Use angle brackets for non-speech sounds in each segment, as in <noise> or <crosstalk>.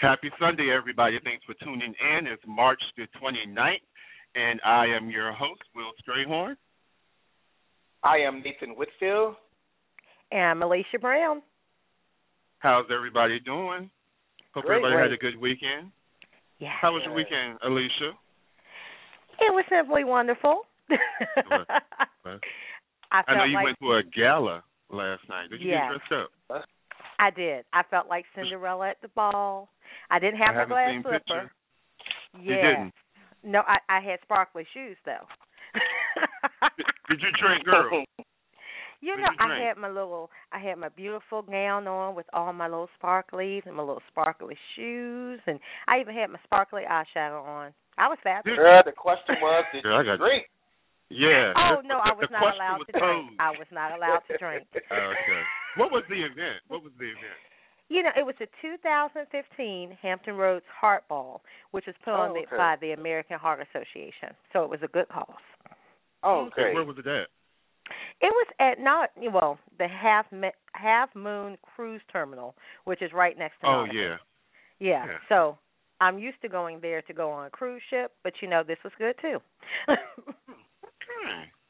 Happy Sunday, everybody. Thanks for tuning in. It's March the 29th, and I am your host, Will Strayhorn. I am Nathan Whitfield. And Alicia Brown. How's everybody doing? Hope great, everybody great. had a good weekend. Yeah. How was your weekend, Alicia? It was simply wonderful. <laughs> I, I know you like, went to a gala last night. Did you Yes. get dressed up? I did. I felt like Cinderella at the ball. I didn't have I my glass slipper. picture. Yeah. You didn't. No, I I had sparkly shoes though. Did you <laughs> drink, girl? You know, you I had my little, I had my beautiful gown on with all my little sparklies and my little sparkly shoes, and I even had my sparkly eyeshadow on. I was fabulous. Girl, the question was, did Girl, I you got- drink? Yeah. Oh no, I was not allowed was to drink. I was not allowed to drink. <laughs> Okay. What was the event? What was the event? You know, it was the 2015 Hampton Roads Heart Ball, which was put on Oh, the, okay. by the American Heart Association. So it was a good cause. Oh, Okay, great. Where was it at? It was at not well the Half Half Moone Cruise Terminal, which is right next to. Oh Nauticus. yeah. yeah. yeah. So I'm used to going there to go on a cruise ship, but you know this was good too. <laughs>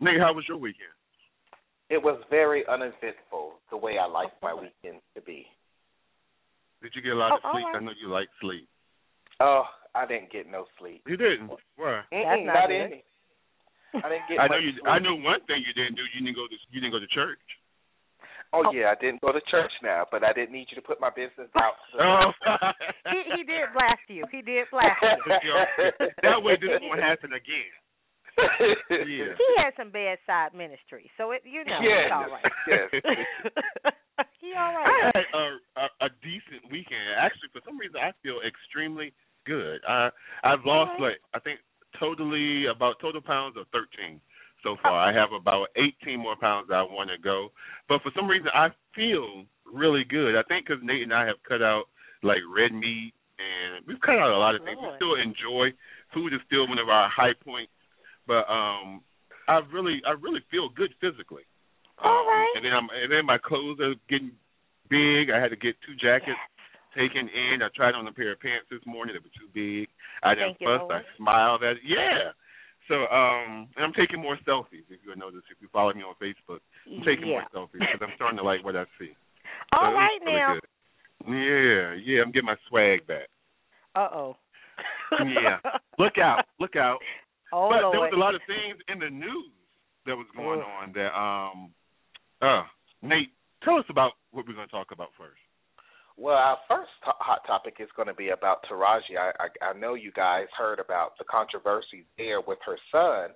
Nigga, how was your weekend? It was very uneventful, the way I like my weekends to be. Did you get a lot of Oh, all sleep? I know you like sleep. Oh, I didn't get no sleep. You didn't. Why? Mm-mm, not not any. I didn't get I know you. sleep. I know one thing you didn't do. You didn't go to. You didn't go to church. Oh, Oh. yeah, I didn't go to church now, but I didn't need you to put my business out. to the- Oh. <laughs> he he did blast you. He did blast you. <laughs> that way this won't happen again. Yeah. He had some bedside ministry, so it you know Yes, it's all right. yes. <laughs> he all I had a, a a decent weekend. Actually, for some reason, I feel extremely good. I I've lost Alright. like I think totally about total pounds of thirteen so oh. far. I have about eighteen more pounds I want to go, but for some reason, I feel really good. I think because Nate and I have cut out like red meat and we've cut out a lot of things. We still enjoy food is still one of our high points, but um, I really I really feel good physically. All Um, right. And then I'm and then my clothes are getting big. I had to get two jackets taken in. I tried on a pair of pants this morning that were too big. I didn't fuss. I smiled at it. Yeah. So um and I'm taking more selfies if you notice if you follow me on Facebook. I'm taking yeah. more selfies because I'm starting to like what I see. <laughs> All so right really now. Good. Yeah, yeah, I'm getting my swag back. Uh oh. Yeah. Look out, look out. <laughs> Oh but Lord. there was a lot of things in the news that was going Ugh. on that um uh Nate, tell us about what we're going to talk about first. Well, our first to- hot topic is going to be about Taraji. I, I I know you guys heard about the controversy there with her son.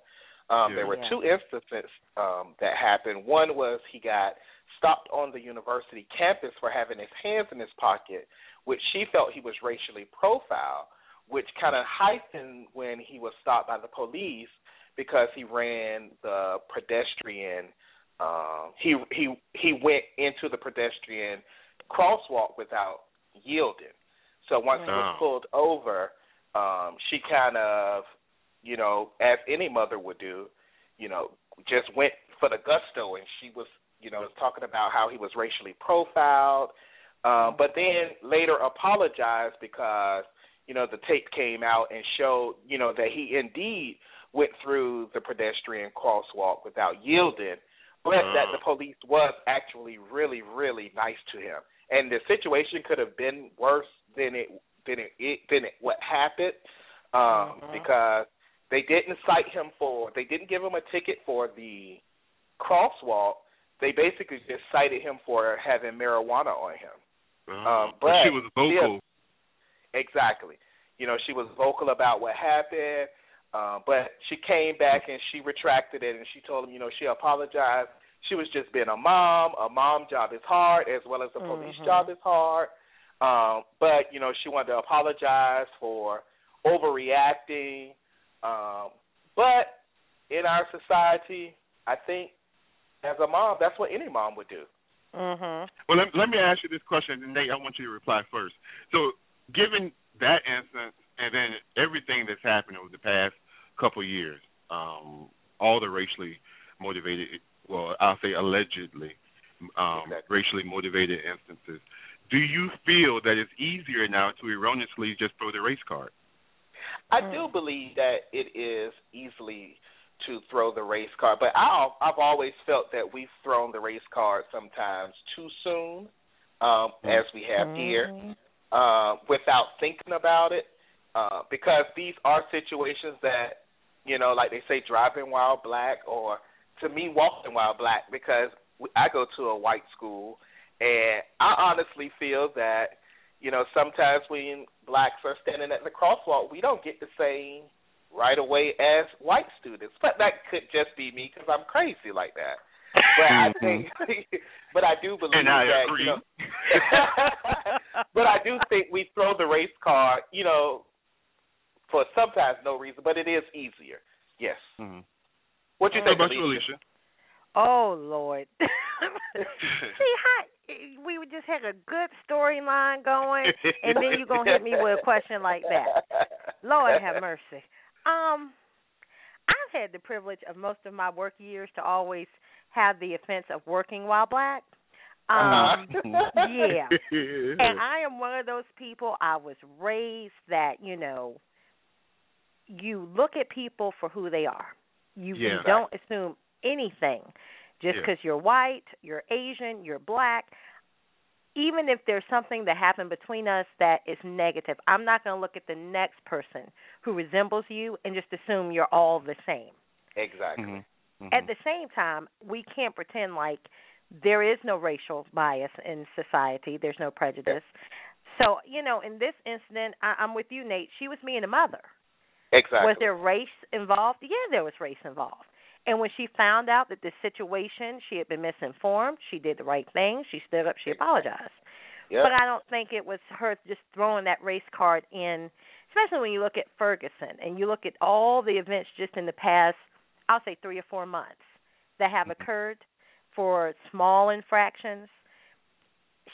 Um, Yeah. There were Yeah. two instances um, that happened. One was he got stopped on the university campus for having his hands in his pocket, which she felt he was racially profiled, which kind of heightened when he was stopped by the police because he ran the pedestrian. Um, he he he went into the pedestrian crosswalk without yielding. So once he was pulled over, um, she kind of, you know, as any mother would do, you know, just went for the gusto, and she was, you know, was talking about how he was racially profiled, um, but then later apologized because, you know, the tape came out and showed, you know, that he indeed went through the pedestrian crosswalk without yielding, but that the police was actually really, really nice to him. And the situation could have been worse than it than it, it than it what happened um Mhm. because they didn't cite him for they didn't give him a ticket for the crosswalk. They basically just cited him for having marijuana on him. Uh, Um, but but she was vocal. Exactly you know she was vocal about what happened Uh, but she came back and she retracted it and she told him, you know, she apologized. She was just being a mom. A mom job is hard as well as a police Mhm. job is hard. Um, but you know, she wanted to apologize for overreacting. Um, but in our society, I think as a mom, that's what any mom would do. Mhm. Well, let, let me ask you this question, and Nate, I want you to reply first. So, given that instance, and then everything that's happened over the past couple of years, um, all the racially motivated, well, I'll say allegedly um, Exactly. racially motivated instances, do you feel that it's easier now to erroneously just throw the race card? I Mm. do believe that it is easily to throw the race card, but I, I've always felt that we've thrown the race card sometimes too soon, um, as we have here, Mhm. Uh, without thinking about it, uh, because these are situations that, you know, like they say, driving while black, or to me, walking while black, because I go to a white school, and I honestly feel that you know, sometimes when blacks are standing at the crosswalk, we don't get the same right away as white students. But that could just be me because I'm crazy like that. But I think, <laughs> but I do believe And I that agree. you know. <laughs> but I do think we throw the race card, you know, for sometimes no reason, but it is easier. Yes. Mm-hmm. What do you think, about you, Alicia? Alicia? Oh Lord. <laughs> See how we would just had a good storyline going, and then you're gonna hit me with a question like that. Lord have mercy. Um, I've had the privilege of most of my work years to always have the offense of working while black. Um, Uh-huh. yeah. <laughs> and I am one of those people. I was raised that you know, you look at people for who they are. You, you don't assume anything just Yeah. because you're white, you're Asian, you're black. Even if there's something that happened between us that is negative, I'm not going to look at the next person who resembles you and just assume you're all the same. exactly. Mhm. Mhm. At the same time, we can't pretend like there is no racial bias in society. There's no prejudice. So, you know, in this incident, I, I'm with you, Nate. She was me and a mother. Exactly. Was there race involved? Yeah, there was race involved. And when she found out that this situation, she had been misinformed, she did the right thing. She stood up. She apologized. Yep. But I don't think it was her just throwing that race card in, especially when you look at Ferguson and you look at all the events just in the past, I'll say three or four months that have Mm-hmm. occurred for small infractions.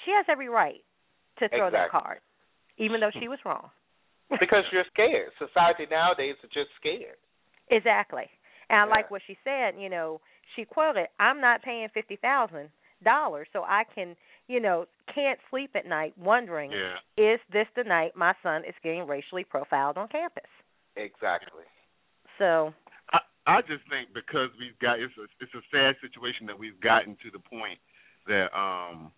She has every right to throw that card, even though she was wrong. <laughs> <laughs> because you're scared. Society nowadays is just scared. Exactly. And I Yeah. like what she said, you know, she quoted, I'm not paying fifty thousand dollars so I can, you know, can't sleep at night wondering Yeah. is this the night my son is getting racially profiled on campus? Exactly. So I, just think because we've got it's a it's a sad situation that we've gotten to the point that um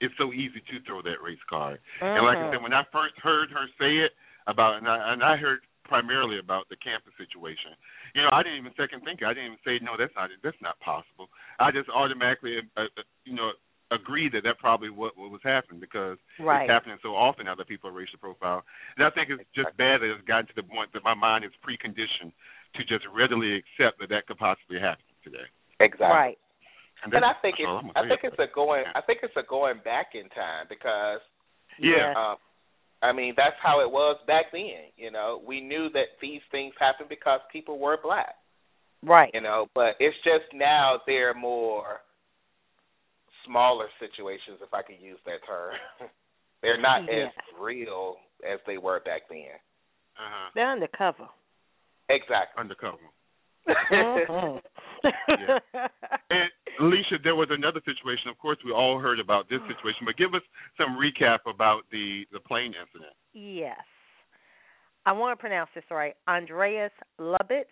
it's so easy to throw that race card. And like I said, when I first heard her say it about and I and I heard primarily about the campus situation. You know, I didn't even second think. it. I didn't even say no. That's not that's not possible. I just automatically, uh, uh, you know, agreed that that probably what what was happening because right. it's happening so often now that people are racial profile. And I think it's just bad that it's gotten to the point that my mind is preconditioned to just readily accept that that could possibly happen today. Exactly. Right. And that's I think it's I'm I say think it's a going I think it's a going back in time because Yeah. um I mean that's how it was back then, you know. We knew that these things happened because people were black, Right. you know, but it's just now they're more smaller situations if I could use that term. <laughs> they're not Yeah. as real as they were back then. Uh-huh. They're undercover. Exactly. Undercover. Mhm. And Alicia, there was another situation. Of course, we all heard about this situation, but give us some recap about the the plane incident. Yes. I want to pronounce this right. Andreas Lubitz,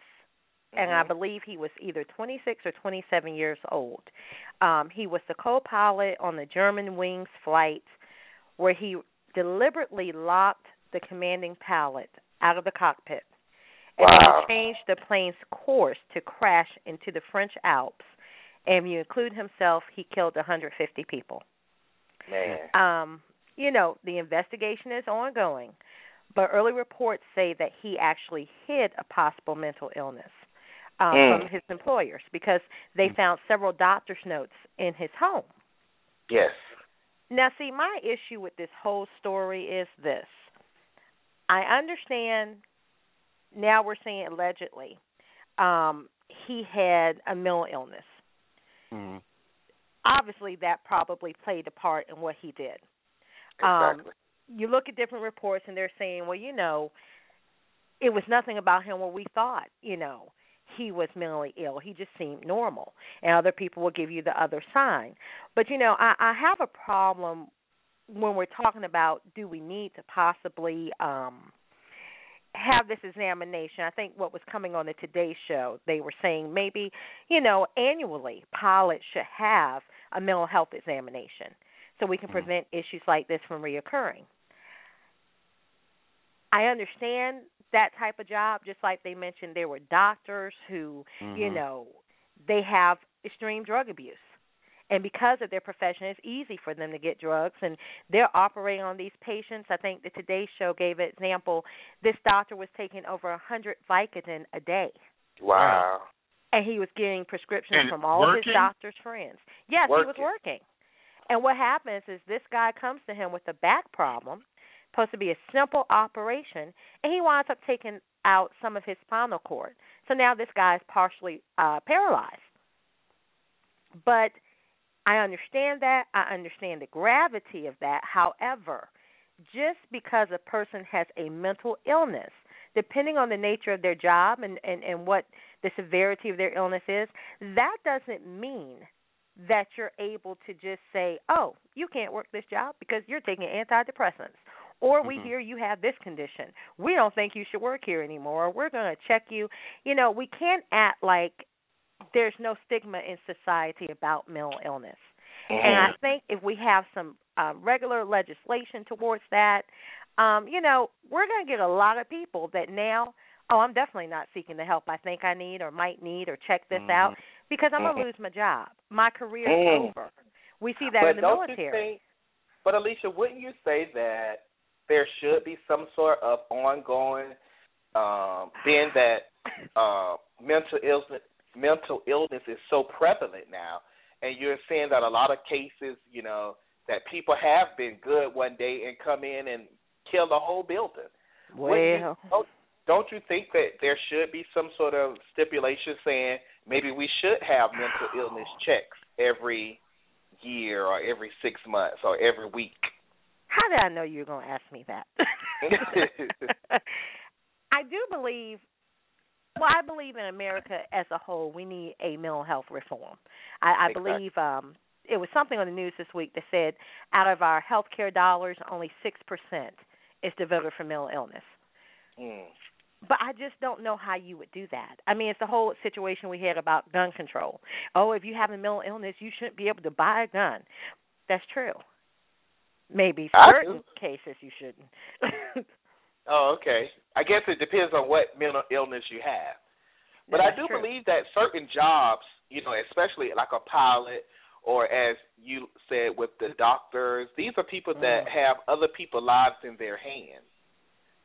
and I Mhm. believe he was either 26 or 27 years old. Um, he was the co-pilot on the Germanwings flight, where he deliberately locked the commanding pilot out of the cockpit, and Wow. he changed the plane's course to crash into the French Alps. And if you include himself, he killed 150 people. Man. Um, you know, the investigation is ongoing, but early reports say that he actually hid a possible mental illness uh, Mm. from his employers because they found several doctor's notes in his home. Yes. Now, see, my issue with this whole story is this. I understand now we're saying allegedly um, he had a mental illness. Mm-hmm. Obviously, that probably played a part in what he did. Um, Exactly. you look at different reports and they're saying, well, you know, it was nothing about him what we thought, you know, he was mentally ill. He just seemed normal. And other people will give you the other sign. But you know, I, I have a problem when we're talking about do we need to possibly um have this examination. I think what was coming on the Today show, they were saying maybe, you know, annually pilots should have a mental health examination so we can Mhm. prevent issues like this from reoccurring. I understand that type of job, just like they mentioned there were doctors who, you Mhm. know, they have extreme drug abuse. And because of their profession, it's easy for them to get drugs, and they're operating on these patients. I think the Today Show gave an example. This doctor was taking over a hundred Vicodin a day, Wow. and he was getting prescriptions And from all of his doctor's friends. Yes, he was Working. working. And what happens is this guy comes to him with a back problem, supposed to be a simple operation, and he winds up taking out some of his spinal cord. So now this guy is partially uh paralyzed. But I understand that. I understand the gravity of that. However, just because a person has a mental illness, depending on the nature of their job and, and, and what the severity of their illness is, that doesn't mean that you're able to just say, oh, you can't work this job because you're taking antidepressants. Or we Mhm. hear you have this condition. We don't think you should work here anymore. We're going to check you. You know, we can't act like there's no stigma in society about mental illness. And I think if we have some uh, regular legislation towards that, um, you know, we're going to get a lot of people that now, oh, I'm definitely not seeking the help I think I need or might need or check this Mhm. out because I'm going to Mhm. lose my job. My career's Mm. over. We see that but in the military. Think, but Alicia, wouldn't you say that there should be some sort of ongoing, um, being that uh, mental illness mental illness is so prevalent now, and you're seeing that a lot of cases, you know, that people have been good one day and come in and kill the whole building. Wouldn't you- well, don't, don't you think that there should be some sort of stipulation saying maybe we should have mental illness checks every year or every six months or every week? how did I know you were going to ask me that? <laughs> <laughs> I do believe well, I believe in America as a whole we need a mental health reform. I, I Exactly. believe um it was something on the news this week that said out of our health care dollars only six percent is devoted for mental illness. Mm. But I just don't know how you would do that. I mean, it's the whole situation we had about gun control. Oh, if you have a mental illness, you shouldn't be able to buy a gun. That's true. Maybe certain cases you shouldn't. <laughs> Oh, okay. I guess it depends on what mental illness you have. But I do true. believe that certain jobs, you know, especially like a pilot or as you said with the doctors, these are people that Mm. have other people's lives in their hands.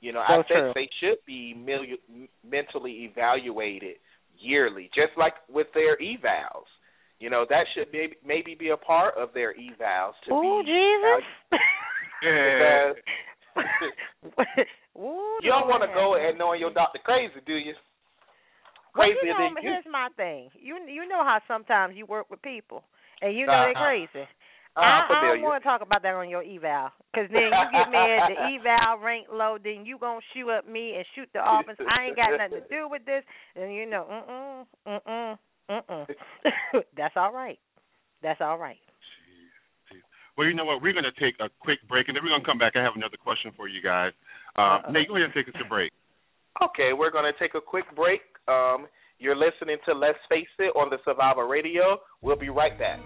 You know, So I think true. they should be mil- mentally evaluated yearly, just like with their evals. You know, that should maybe maybe be a part of their evals to Oh Jesus! <laughs> because <laughs> <laughs> Ooh, you don't want to go and knowing your doctor crazy, do you? Well, you know, than you. here's my thing. You you know how sometimes you work with people and you know they're Uh-huh. crazy. Uh, I, I'm don't want to talk about that on your eval, because then you get mad. The <laughs> eval rank low, then you gonna shoot up me and shoot the office. I ain't got nothing to do with this, and you know, mm, mm mm, mm mm. <laughs> That's all right. That's all right. Well, you know what? We're going to take a quick break, and then we're going to come back. I have another question for you guys. Uh, Uh-oh. Nate, go ahead and take us to break. Okay, we're going to take a quick break. Um, you're listening to Let's Face It on the Survivor Radio. We'll be right back.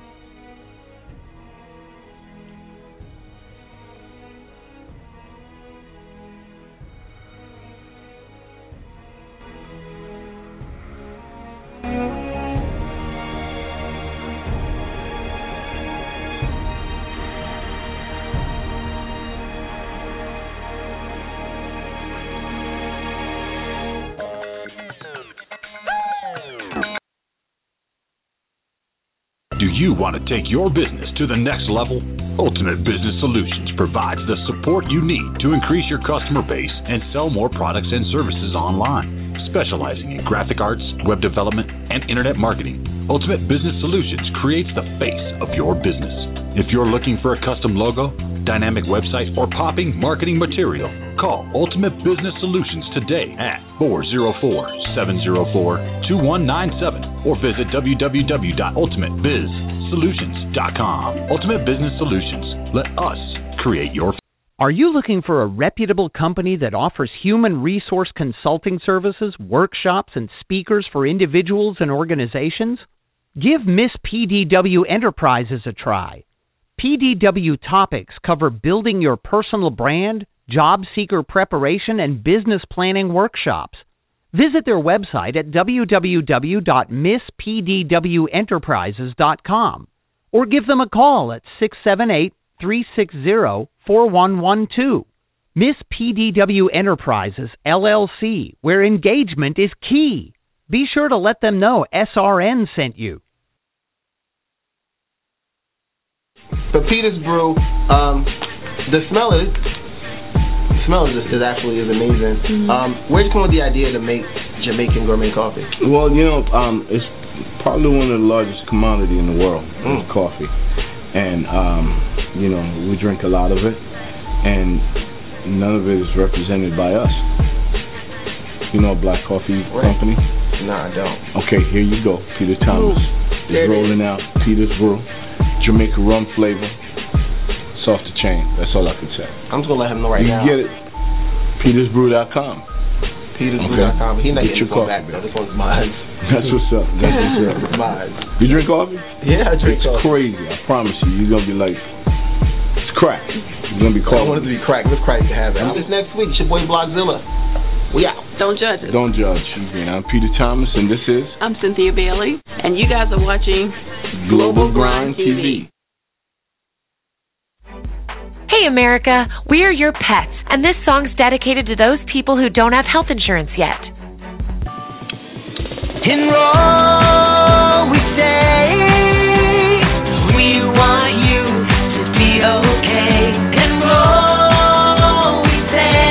Want to take your business to the next level? Ultimate Business Solutions provides the support you need to increase your customer base and sell more products and services online. Specializing in graphic arts, web development, and internet marketing, Ultimate Business Solutions creates the face of your business. If you're looking for a custom logo, dynamic website, or popping marketing material, call Ultimate Business Solutions today at 404 704 2197 or visit www.ultimatebizsolutions.com. Ultimate Business Solutions. Let us create your. Are you looking for a reputable company that offers human resource consulting services, workshops, and speakers for individuals and organizations? Give Miss PDW Enterprises a try. PDW topics cover building your personal brand, job seeker preparation, and business planning workshops. Visit their website at www.misspdwenterprises.com or give them a call at 678 360 4112. Miss PDW Enterprises, LLC, where engagement is key. Be sure to let them know SRN sent you. For Peter's Brew, um, the smell is the smell is, is absolutely is amazing. Mm-hmm. Um, where'd you come with the idea to make Jamaican gourmet coffee? Well, you know, um, it's probably one of the largest commodity in the world mm. coffee, and um, you know we drink a lot of it, and none of it is represented by us. You know, a black coffee right. company. No, I don't. Okay, here you go. Peter Thomas Ooh, is rolling out Peter's Brew. Jamaica rum flavor. It's off the chain. That's all I can say. I'm just gonna let him know right you now. You get it. PetersBrew.com. PetersBrew.com. Okay. He not get your coffee back though. This one's mine. That's what's up. That's what's up. <laughs> mine. You drink coffee? Yeah, I drink it's coffee. crazy. I promise you. You're gonna be like, it's crack. You're gonna be coffee. I want it to be crack. Let's crack to have it. This next week, it's your boy Blockzilla. We out. Don't judge us. Don't judge. Again, I'm Peter Thomas, and this is. I'm Cynthia Bailey, and you guys are watching Global, Global Grind, Grind TV. TV. Hey America, we're your pets, and this song's dedicated to those people who don't have health insurance yet. Enroll, we say, we want you to be okay. Enroll, we say,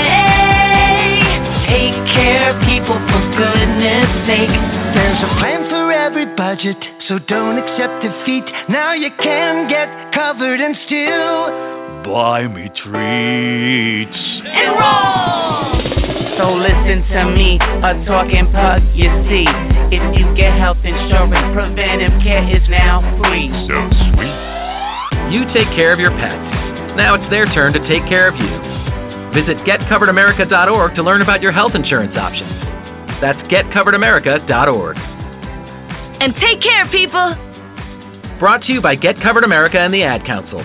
take care, people, for goodness sake. There's a plan for every budget, so don't accept defeat. Now you can get covered and still buy me treats. and Enroll! So listen to me, a talking pug, you see. If you get health insurance, preventive care is now free. So sweet. You take care of your pets. Now it's their turn to take care of you. Visit getcoveredamerica.org to learn about your health insurance options. That's getcoveredamerica.org. And take care, people! Brought to you by Get Covered America and the Ad Council.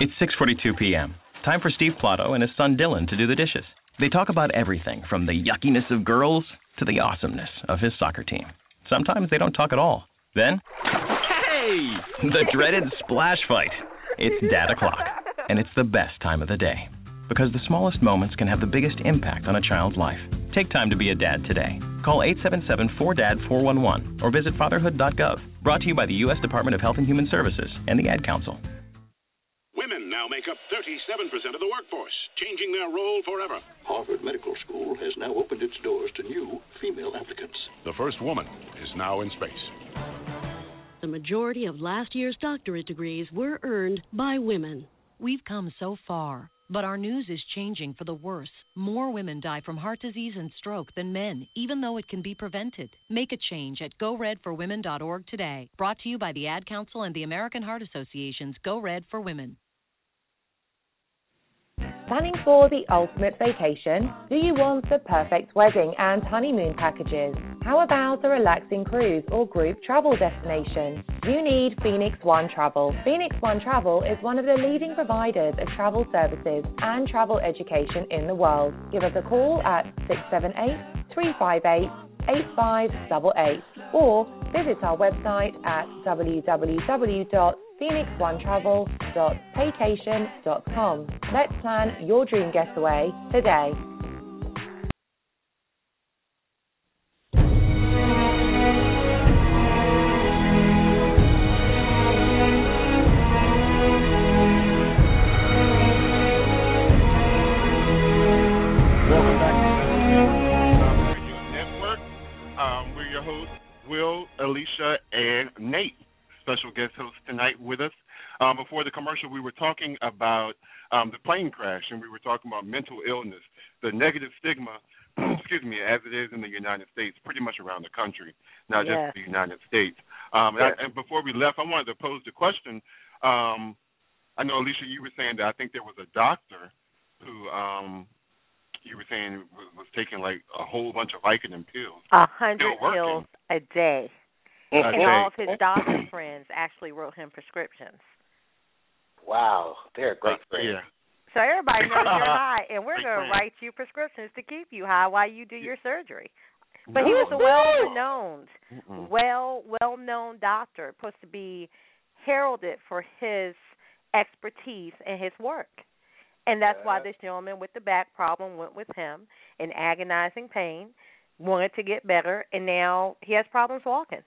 It's 6:42 p.m. Time for Steve Plato and his son Dylan to do the dishes. They talk about everything from the yuckiness of girls to the awesomeness of his soccer team. Sometimes they don't talk at all. Then, hey, the dreaded <laughs> splash fight. It's dad o'clock, and it's the best time of the day because the smallest moments can have the biggest impact on a child's life. Take time to be a dad today. Call 877-4DAD-411 or visit fatherhood.gov. Brought to you by the U.S. Department of Health and Human Services and the Ad Council. Women now make up 37% of the workforce, changing their role forever. Harvard Medical School has now opened its doors to new female applicants. The first woman is now in space. The majority of last year's doctorate degrees were earned by women. We've come so far, but our news is changing for the worse. More women die from heart disease and stroke than men, even though it can be prevented. Make a change at goredforwomen.org today. Brought to you by the Ad Council and the American Heart Association's Go Red for Women. Planning for the ultimate vacation? Do you want the perfect wedding and honeymoon packages? How about a relaxing cruise or group travel destination? You need Phoenix One Travel. Phoenix One Travel is one of the leading providers of travel services and travel education in the world. Give us a call at 678 358 8588 or visit our website at www phoenixonetravel.vacation.com. Let's plan your dream getaway today. The commercial, we were talking about um, the plane crash, and we were talking about mental illness, the negative stigma, <clears throat> excuse me, as it is in the United States, pretty much around the country, not Yes. just the United States. Um, and, I, and before we left, I wanted to pose the question. Um, I know, Alicia, you were saying that I think there was a doctor who um, you were saying was, was taking like a whole bunch of Vicodin pills. A hundred pills a day. A and day. all of his doctor friends actually wrote him prescriptions. Wow, they're a great friends. Yeah. So everybody knows you're <laughs> high, and we're going to write you prescriptions to keep you high while you do your surgery. But he was a well known, well well known doctor, supposed to be heralded for his expertise and his work. And that's why this gentleman with the back problem went with him in agonizing pain, wanted to get better, and now he has problems walking.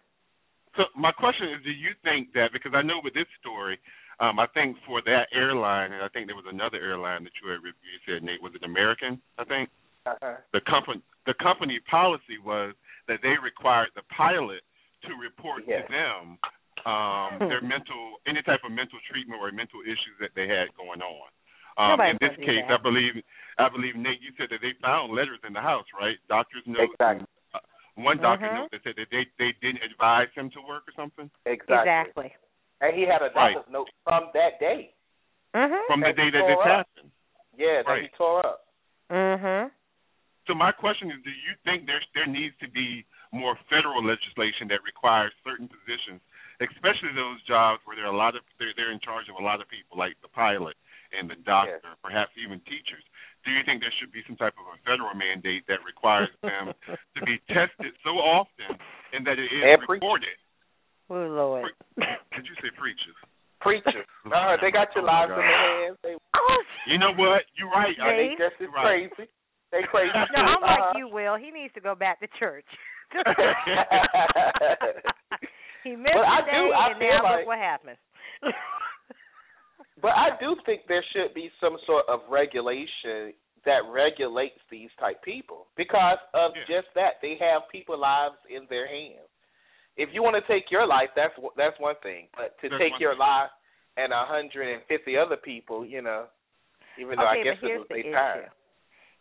So my question is, do you think that because I know with this story, um, I think for that airline, and I think there was another airline that you had re- you said, Nate, was it American? I think Uh-huh. the company the company policy was that they required the pilot to report Yes. to them um, their mental any type of mental treatment or mental issues that they had going on. Um, Nobody's in this case, that. I believe I believe Nate, you said that they found letters in the house, right? Doctor's notes. Exactly. Uh, one doctor Mhm. note that said that they they didn't advise him to work or something. Exactly. Exactly. And he had a Right. doctor's note from that day. Mhm. From the day that tore this up. happened. Yeah, that he tore up. Mhm. So my question is, do you think there there needs to be more federal legislation that requires certain positions, especially those jobs where there are a lot of they're they're in charge of a lot of people, like the pilot and the doctor, perhaps even teachers. Do you think there should be some type of a federal mandate that requires them <laughs> to be tested so often and that it is And preachers. Reported? Oh Lord. Did you say preachers? Preachers. Uh, they got your Oh, my lives in their hands. They, Oh, You know what? You're right. I they think just as right. crazy. They crazy. No. I'm like Uh-huh. you, Will. He needs to go back to church. <laughs> <laughs> he missed But I the day, do- I and now like- look what happened. But I <laughs> do think there should be some sort of regulation that regulates these type people because of just that. They have people lives in their hands. If you want to take your life, that's that's one thing. But to That's take your thing. life and a hundred and fifty other people, you know, even though okay, I guess but it here's was the their issue. time.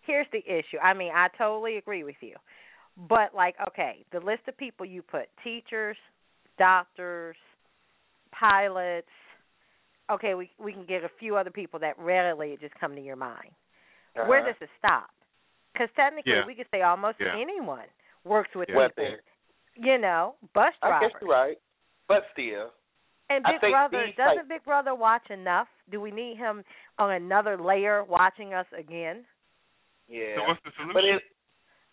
Here's the issue. I mean, I totally agree with you. But like, okay, the list of people you put: teachers, doctors, pilots. Okay, we we can get a few other people that readily just come to your mind. Where Uh-huh. does it stop? Because technically, Yeah. we could say almost Yeah. anyone works with Yeah. people. You know, bus I guess you're right, but still, And Big Brother, doesn't type- Big Brother watch enough? Do we need him on another layer watching us again? yeah. So what's the solution? But it,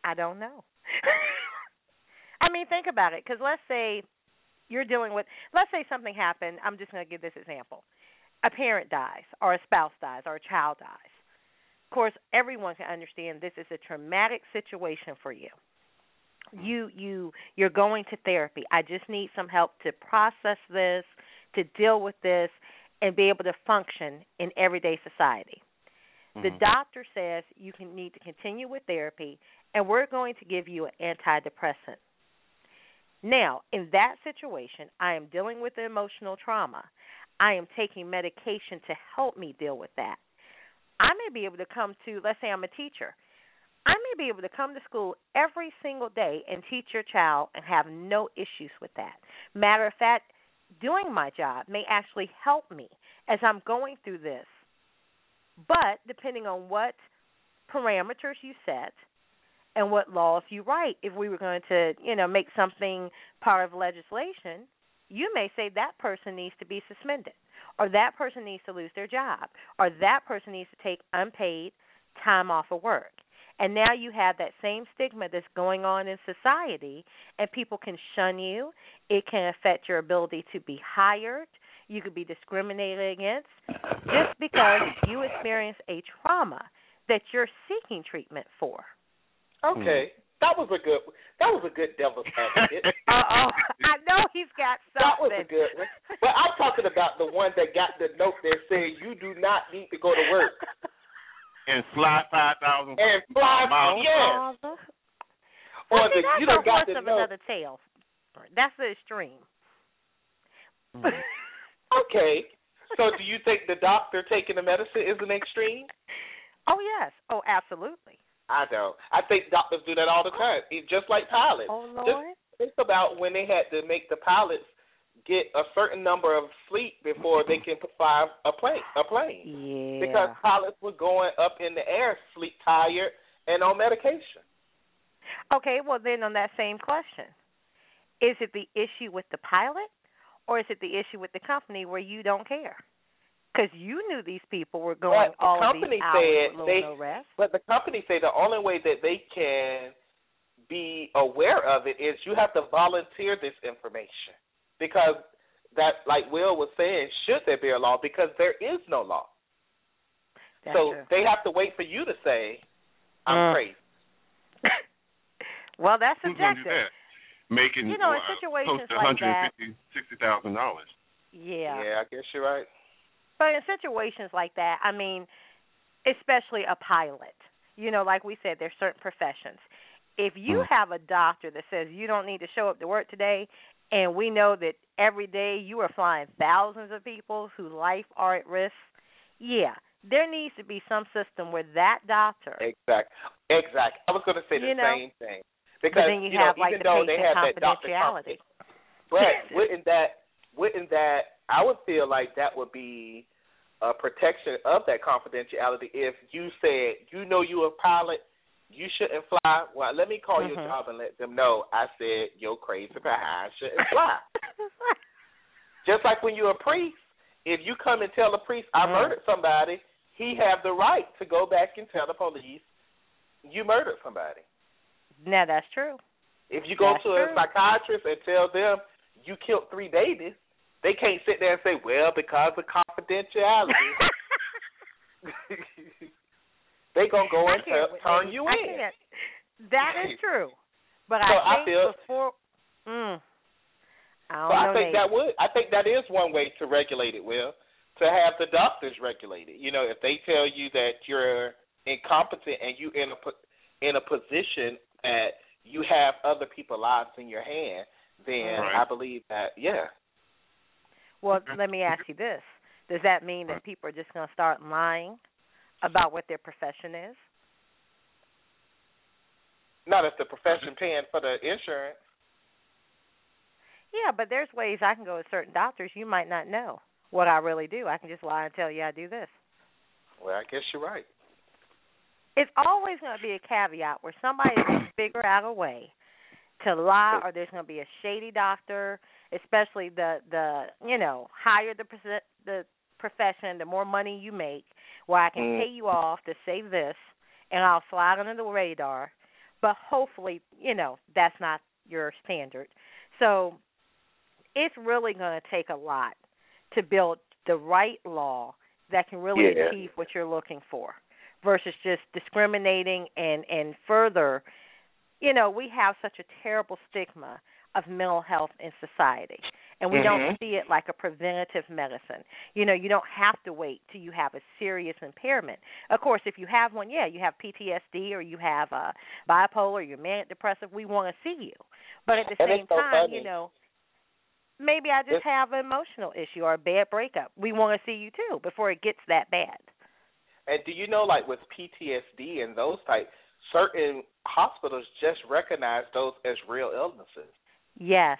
I don't know. <laughs> I mean, think about it. Because let's say you're dealing with, let's say something happened. I'm just going to give this example: a parent dies, or a spouse dies, or a child dies. Of course, everyone can understand this is a traumatic situation for you. You you you're going to therapy. I just need some help to process this, to deal with this, and be able to function in everyday society. The mm-hmm. doctor says you can need to continue with therapy, and we're going to give you an antidepressant. Now, in that situation, I am dealing with the emotional trauma. I am taking medication to help me deal with that. I may be able to come to, let's say I'm a teacher. I may be able to come to school every single day and teach your child and have no issues with that. Matter of fact, doing my job may actually help me as I'm going through this. But depending on what parameters you set and what laws you write, if we were going to, you know, make something part of legislation, you may say that person needs to be suspended or that person needs to lose their job or that person needs to take unpaid time off of work. And now you have that same stigma that's going on in society, and people can shun you. It can affect your ability to be hired. You could be discriminated against just because you experience a trauma that you're seeking treatment for. okay, that was a good. That was a good devil's advocate. <laughs> Uh oh, I know he's got something. That was a good one. But I'm talking about the one that got the note that said you do not need to go to work. <laughs> and fly five thousand And fly miles. yes. Well, Or see, the, that's you a done got horse the of note. another tale. That's the extreme. <laughs> okay. So do you think the doctor taking the medicine is an extreme? Oh yes. Oh, absolutely. I don't. I think doctors do that all the time. It's just like pilots. Oh Just Lord. think about when they had to make the pilots get a certain number of sleep before they can fly a plane. A plane. Yeah. Because pilots were going up in the air, sleep tired, and on medication. Okay, well then on that same question, is it the issue with the pilot, or is it the issue with the company where you don't care? Because you knew these people were going But the all of company these hours said with they, no rest. but the company say the only way that they can be aware of it is you have to volunteer this information because that, like Will was saying, should there be a law? Because there is no law. That's so true. they have to wait for you to say, "I'm Mm. crazy." <laughs> Well, that's Who's gonna do subjective. that? Making You know, in uh, situations close to like that- sixty thousand dollars. Yeah. Yeah, I guess you're right. But in situations like that, I mean, especially a pilot, you know, like we said, there's certain professions. If you Mm. have a doctor that says you don't need to show up to work today, and we know that every day you are flying thousands of people whose life are at risk, yeah, there needs to be some system where that doctor. Exact. Exact. I was going to say the You know, same thing because then you know, have, like, even the though they have that doctor confidentiality. But <laughs> wouldn't that wouldn't that I would feel like that would be a protection of that confidentiality if you said you know you're a pilot, you shouldn't fly. Well, let me call your Mhm. job and let them know I said you're crazy behind shouldn't <laughs> fly. Just like when you're a priest, if you come and tell a priest I Mhm. murdered somebody, he have the right to go back and tell the police you murdered somebody. Now that's true. If you go That's to a true. psychiatrist and tell them you killed three babies, they can't sit there and say, "Well, because of confidentiality." <laughs> <laughs> they gonna go and can't- t- turn you I in. can't. That is <laughs> true. But So I I think feel- before mm, I don't So I think Nate. that would. I think that is one way to regulate it. Will to have the doctors regulate it. You know, if they tell you that you're incompetent and you in a in a position that you have other people's lives in your hand, then Right. I believe that yeah. Well, let me ask you this: Does that mean that people are just going to start lying about what their profession is? Not if the profession paying for the insurance. Yeah, but there's ways I can go to certain doctors. You might not know what I really do. I can just lie and tell you I do this. Well, I guess you're right. It's always going to be a caveat where somebody's going to figure out a way to lie, or there's going to be a shady doctor, especially the the you know higher the percent, the profession, the more money you make, where I can Mm. pay you off to say this, and I'll slide under the radar. But hopefully, you know that's not your standard. So it's really going to take a lot to build the right law that can really Yeah. achieve what you're looking for versus just discriminating and and further you know we have such a terrible stigma of mental health in society and we don't Mhm. see it like a preventative medicine you know you don't have to wait till you have a serious impairment of course if you have one yeah you have PTSD or you have a bipolar you're manic depressive we want to see you but at the And same so time funny. you know maybe I just It's- have an emotional issue or a bad breakup we want to see you too before it gets that bad And do you know, like with PTSD and those type, certain hospitals just recognize those as real illnesses. Yes,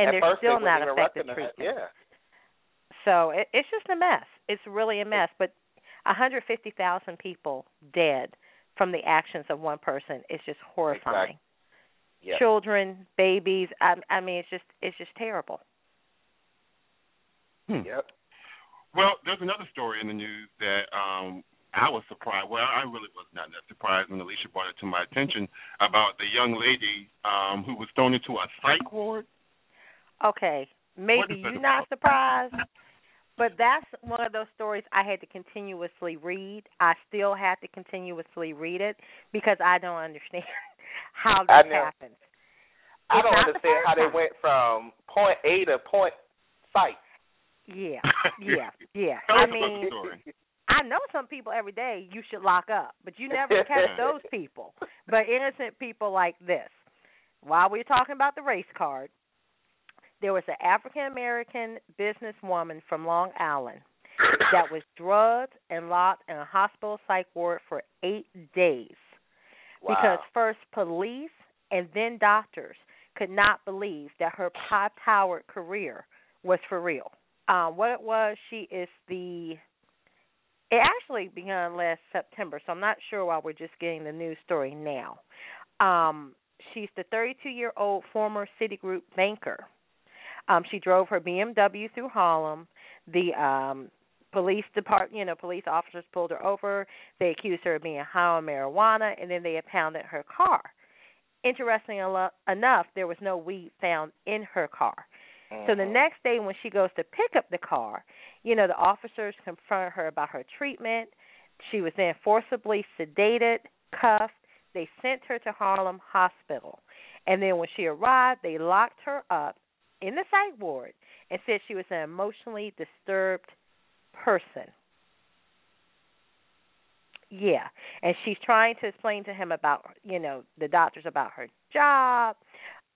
and At they're still they not wouldn't even effective recognize- treatment. Yeah. So it, it's just a mess. It's really a mess. But 150,000 people dead from the actions of one person is just horrifying. Exactly. Yep. Children, babies. I, I mean, it's just it's just terrible. Yep. Well, there's another story in the news that um I was surprised. Well, I really was not that surprised when Alicia brought it to my attention about the young lady um who was thrown into a psych ward. Okay, maybe you're not surprised, but that's one of those stories I had to continuously read. I still have to continuously read it because I don't understand <laughs> how I this know. happens. I It's don't not the understand how they went from point A to point site. Yeah, <laughs> yeah, yeah. I us about the mean. I know some people every day you should lock up, but you never <laughs> catch those people. But innocent people like this. While we're talking about the race card, there was an African American businesswoman from Long Island that was drugged and locked in a hospital psych ward for eight days Wow. because first police and then doctors could not believe that her high powered career was for real. Um, what it was, she is the it actually began last September, so I'm not sure why we're just getting the news story now. Um, she's the 32 year old former Citigroup banker. Um, she drove her BMW through Harlem. The um, police department, you know, police officers pulled her over. They accused her of being high on marijuana, and then they impounded her car. Interesting enough, there was no weed found in her car. So the next day, when she goes to pick up the car, you know, the officers confront her about her treatment. She was then forcibly sedated, cuffed. They sent her to Harlem Hospital. And then when she arrived, they locked her up in the psych ward and said she was an emotionally disturbed person. Yeah, and she's trying to explain to him about, you know, the doctors about her job.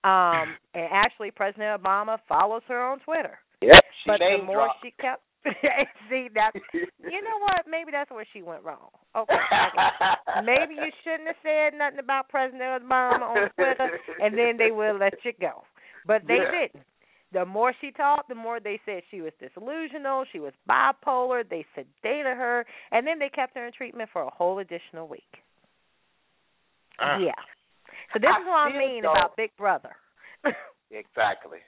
Um, <sighs> and actually, President Obama follows her on Twitter. Yep, she but the more dropped. she kept, <laughs> see that, you know what? Maybe that's where she went wrong. Okay, okay. maybe you <laughs> shouldn't have said nothing about President Obama on Twitter, and then they will let you go. But they Yeah. didn't. The more she talked, the more they said she was disillusional, she was bipolar, they sedated her, and then they kept her in treatment for a whole additional week. Ah. Yeah. So this I is what I still mean don't- about Big Brother. <laughs> Exactly.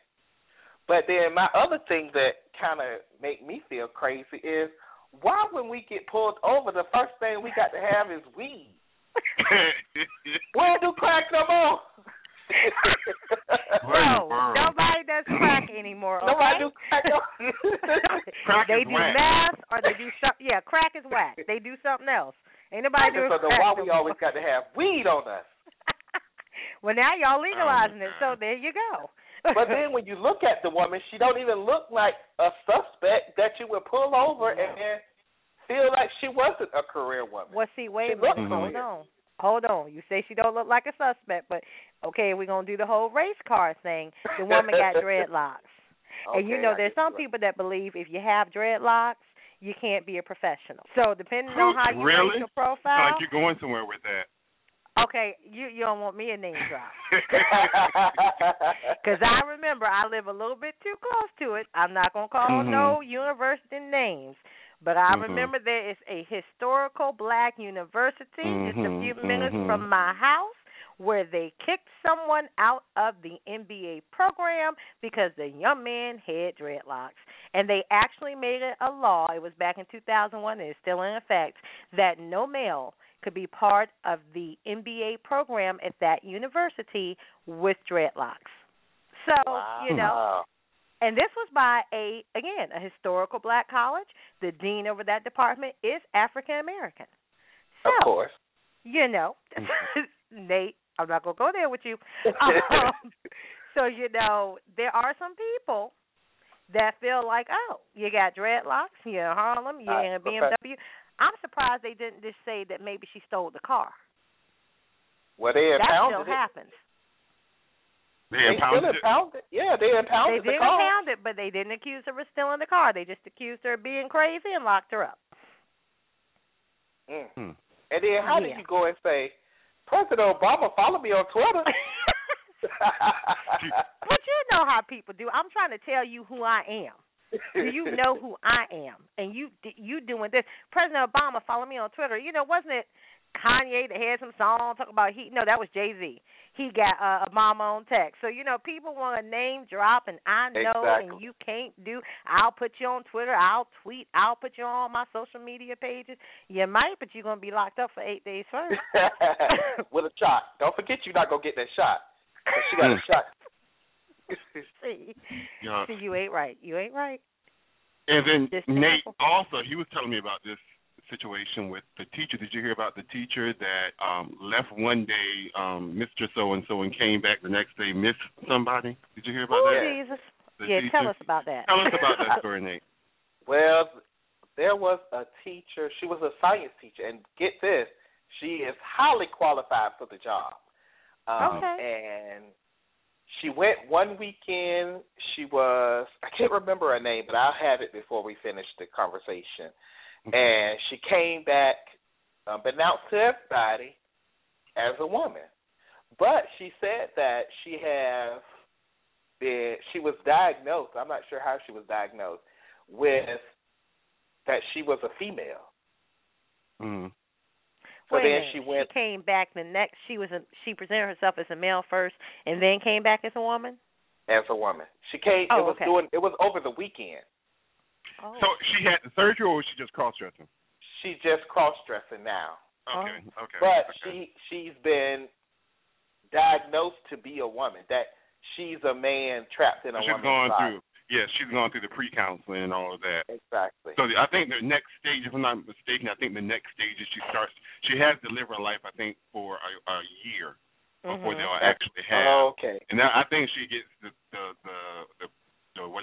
But then my other thing that kind of make me feel crazy is why when we get pulled over, the first thing we got to have is weed. <laughs> we don't do crack no more. no, nobody does crack anymore. Okay? Nobody do <laughs> crack they do whack. meth or they do something. Yeah, crack is whack. They do something else. Ain't nobody doing so crack why we always got to have weed on us? <laughs> Well, now y'all Oh, legalizing it, so there you go. But then when you look at the woman, she don't even look like a suspect that you would pull over and mm-hmm. then feel like she wasn't a career woman. Well, see, wait a minute. Hold on. Hold on. You say she don't look like a suspect, but okay, we're gonna do the whole race car thing. The woman got dreadlocks, <laughs> and you know I there's some people that believe if you have dreadlocks, you can't be a professional. So depending on how you really? rate your profile, like you're going somewhere with that. okay, you you don't want me a name drop. <laughs> <laughs> Because I remember I live a little bit too close to it. I'm not gonna call Mm-hmm. no university names, but I Mhm. remember there is a historical black university just a few minutes mhm. from my house where they kicked someone out of the MBA program because the young man had dreadlocks. And they actually made it a law, it was back in 2001 and it's still in effect, that no male could be part of the MBA program at that university with dreadlocks. So, you know, and this was by a again, a historical black college. The dean over that department is African American. So, Of course. you know, mm-hmm. <laughs> Nate, I'm not gonna go there with you. <laughs> Um, so you know, there are some people that feel like, oh, you got dreadlocks, you're in Harlem, you're in a BMW. I'm surprised they didn't just say that maybe she stole the car. Well, they impounded that impounded still it. happens. They They still impounded it. impounded. Yeah, they They impounded did the car. impound it, but they didn't accuse her of stealing the car. They just accused her of being crazy and locked her up. Mm. Hmm. And then how do Yeah. you go and say, President Obama, follow me on Twitter? <laughs> But you know how people do. I'm trying to tell you who I am. Do you know who I am? And you you doing this? President Obama, follow me on Twitter. You know, wasn't it Kanye that had some song talk about he? No, that was Jay Z. He got uh, Obama on text. So you know, people want to name drop, and I know, and you can't do. I'll put you on Twitter. I'll tweet. I'll put you on my social media pages. You might, but you're gonna be locked up for eight days first. <laughs> With a shot. Don't forget you're not going to get that shot. she got a Mm. shot. <laughs> <laughs> See, Yeah. see, you ain't right. You ain't right. And then Just Nate careful. also he was telling me about this situation with the teacher. Did you hear about the teacher that um left one day, um, Mr. So and so and came back the next day, missed somebody? Did you hear about Oh, that? Jesus. The yeah, tell us about that. Tell us about that <laughs> story, Nate. Well, there was a teacher. She was a science teacher, and get this, she is highly qualified for the job. Um, Okay. And she went one weekend. She was I can't remember her name, but I'll have it before we finish the conversation. And she came back, um, but announced to everybody as a woman. But she said that she have been she was diagnosed. I'm not sure how she was diagnosed with that she was a female. Mm. So Wait then she went She came back the next. She was a, she presented herself as a male first, and then came back as a woman. as a woman. She came. Oh, it was okay. doing. It was over the weekend. Oh. So she had the surgery, or was she just cross dressing? She's just cross dressing now. Okay, okay. But okay. she she's been diagnosed to be a woman. That she's a man trapped in a she's woman's going body. through. Yeah, she's going through the pre-counseling and all of that. Exactly. So I think the next stage, if I'm not mistaken, I think the next stage is she starts. She has to live liver life, I think, for a, a year before Mhm. they'll actually have. Okay. And I I think she gets the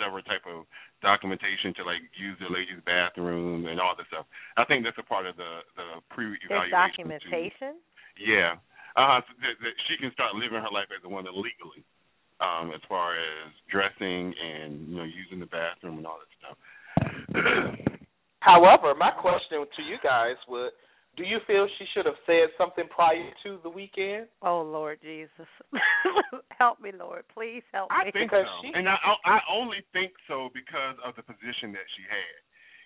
whatever type of documentation to like use the ladies' bathroom and all this stuff. I think that's a part of the the pre-evaluation. too. documentation. Yeah. Uh, so that, that she can start living her life as a woman legally, um, as far as dressing and you know using the bathroom and all that stuff. <clears throat> However, my question to you guys would: Do you feel she should have said something prior to the weekend? Oh Lord Jesus, <laughs> help me, Lord, please help me. I me. think so, and I I only think so because of the position that she had.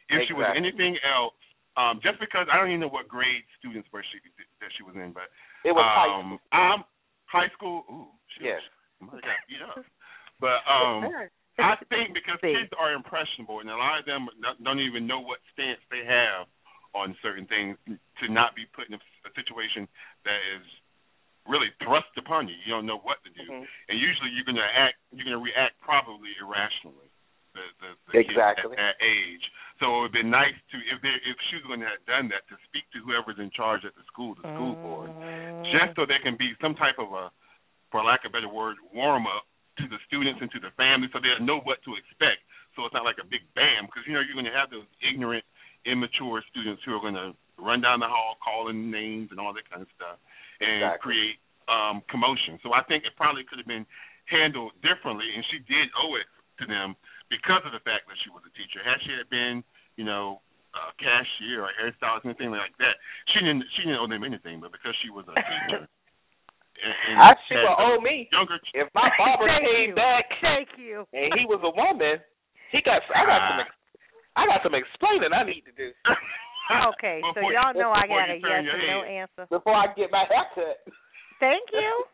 If she was anything else, um, just because I don't even know what grade students were she that she was in, but It was high um, I'm high school. Ooh, shit. Yes. Might have got beat up. But um, <laughs> I think because kids are impressionable, and a lot of them don't- don't even know what stance they have on certain things, to not be put in a, a situation that is really thrust upon you. You don't know what to do, mm-hmm. and usually you're gonna act, you're gonna react probably irrationally. The the, the Exactly. at that age. So it would be nice to if they if she was going to have done that to speak to whoever's in charge at the school, the school board, mm-hmm. just so there can be some type of a, for lack of a better word, warm up to the students and to the families, so they know what to expect. So it's not like a big bam, because you know you're going to have those ignorant, immature students who are going to run down the hall calling names and all that kind of stuff, and Exactly. create um, commotion. So I think it probably could have been handled differently, and she did owe it to them because of the fact that she was a teacher. Had she had been, you know, a cashier or hairstylist, or anything like that, she didn't she didn't owe them anything. But because she was a teacher, <laughs> and, and I she had will some owe me. Younger, If my barber came you. back Thank you. and he was a woman, he got I got some ex- I got some explaining I need to do <laughs> Okay, so Before you- y'all know I before got a you turn yes your or no answer. before I get my haircut. Thank you.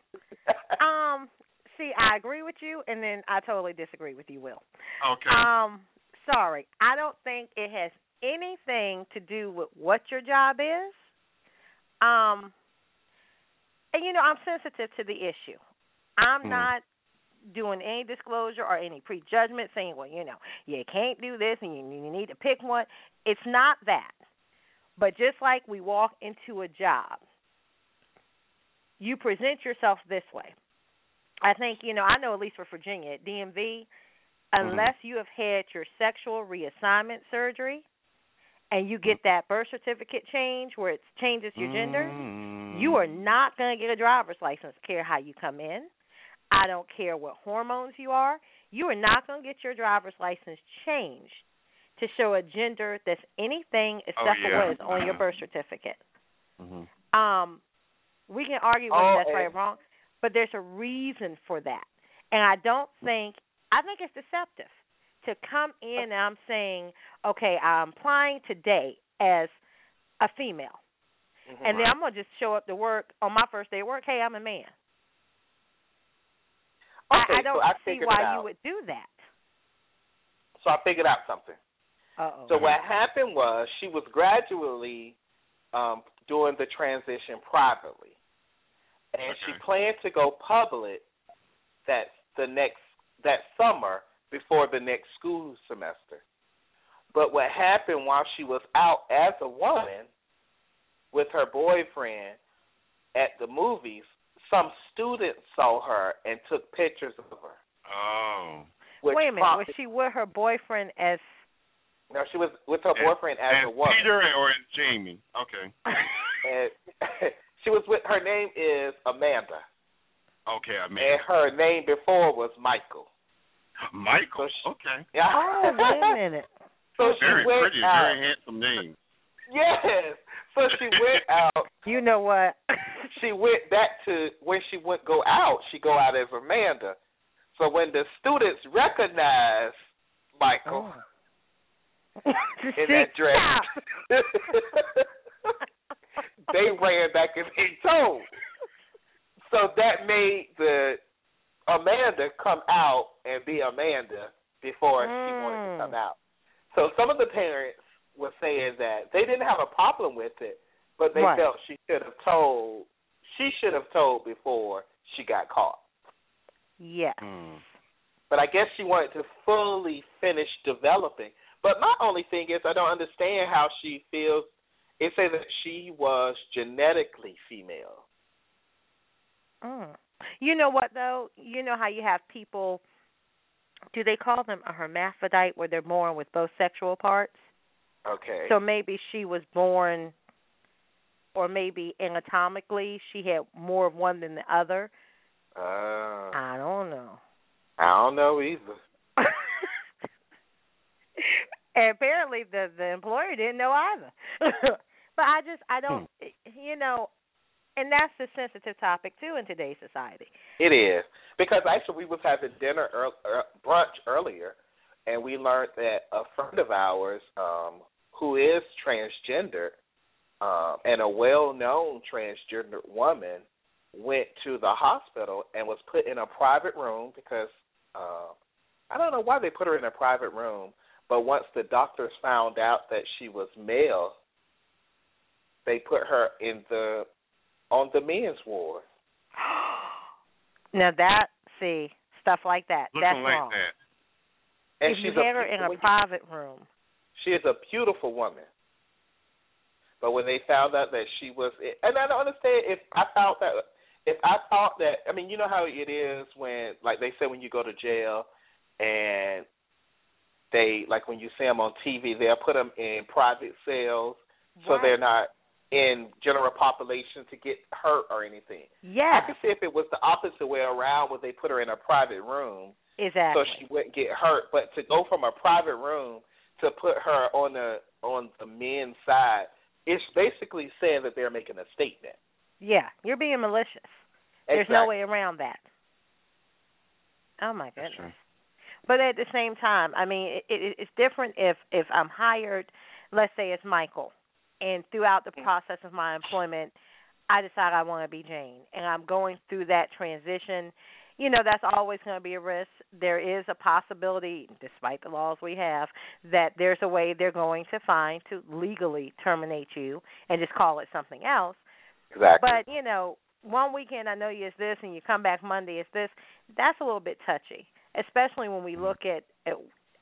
<laughs> um, see, I agree with you, and then I totally disagree with you, Will. Okay. Um, sorry, I don't think it has anything to do with what your job is. Um, and you know, I'm sensitive to the issue. I'm Hmm. not doing any disclosure or any prejudgment saying, well, you know, you can't do this and you, you need to pick one. It's not that. But just like we walk into a job, you present yourself this way. I think, you know, I know at least for Virginia at DMV, mm-hmm. unless you have had your sexual reassignment surgery and you get that birth certificate change where it changes your gender, you mm-hmm. are not going to get a driver's license, care how you come in. I don't care what hormones you are. You are not going to get your driver's license changed to show a gender that's anything except Oh, for yeah. what is on your birth certificate. Mm-hmm. Um, we can argue whether Oh, that's right or wrong, but there's a reason for that. And I don't think I think it's deceptive to come in and I'm saying, okay, I'm applying today as a female, and then I'm gonna just show up to work on my first day of work. Hey, I'm a man. Okay, I, I don't so I see why you would do that. So I figured out something. Uh-oh. So what happened was she was gradually um, doing the transition privately, and she planned to go public that the next that summer before the next school semester. But what happened while she was out as a woman with her boyfriend at the movies, some students saw her and took pictures of her. Oh. Wait a minute, was she with her boyfriend as? No, she was with her boyfriend as, as a woman. Peter or as Jamie? Okay. and <laughs> she was with her name is Amanda. Okay, I mean. And her name before was Michael. Michael. So she- okay. Yeah. Oh, wait a minute. <laughs> So she very went pretty, out. very handsome name. Yes. So she went <laughs> out. You know what? <laughs> She went back to when she would go out. She go out as Amanda. So when the students recognized Michael oh. in that <laughs> dress, they ran back and they told. So that made the Amanda come out and be Amanda before she wanted to come mm. out. So some of the parents were saying that they didn't have a problem with it, but they Right. felt she should have told. She should have told before she got caught. Yes. But I guess she wanted to fully finish developing. But my only thing is I don't understand how she feels. It says that she was genetically female. Mm. You know what though? You know how you have people do they call them a hermaphrodite where they're born with both sexual parts? Okay. So maybe she was born or maybe anatomically she had more of one than the other. Uh, I don't know. I don't know either. <laughs> and apparently the the employer didn't know either. <laughs> but I just I don't you know and that's a sensitive topic too in today's society. It is because actually we was having dinner earl er, brunch earlier, and we learned that a friend of ours um, who is transgender um, and a well-known transgender woman went to the hospital and was put in a private room because uh, I don't know why they put her in a private room, but once the doctors found out that she was male, they put her in the on the men's ward. <gasps> Now that see stuff like that Looking that's like wrong. that. And if you she's a had her in a when you- private room, She is a beautiful woman. But when they found out that she was, and I don't understand if I thought that, if I thought that, I mean, you know how it is when, like they say, when you go to jail, and they, like when you see them on TV, they'll put them in private cells, so they're not in general population to get hurt or anything. Yeah. I could see if it was the opposite way around, where they put her in a private room, exactly. so she wouldn't get hurt. But to go from a private room to put her on the on the men's side, it's basically saying that they're making a statement. yeah, you're being malicious. There's no way around that. Oh my goodness. But at the same time, I mean, it, it, it's different if if I'm hired, let's say it's Michael, and throughout the mm. process of my employment, I decide I want to be Jane, and I'm going through that transition. You know, that's always going to be a risk. There is a possibility, despite the laws we have, that there's a way they're going to find to legally terminate you and just call it something else. Exactly. But you know, one weekend I know you it's this, and you come back Monday it's this. That's a little bit touchy, especially when we look at. at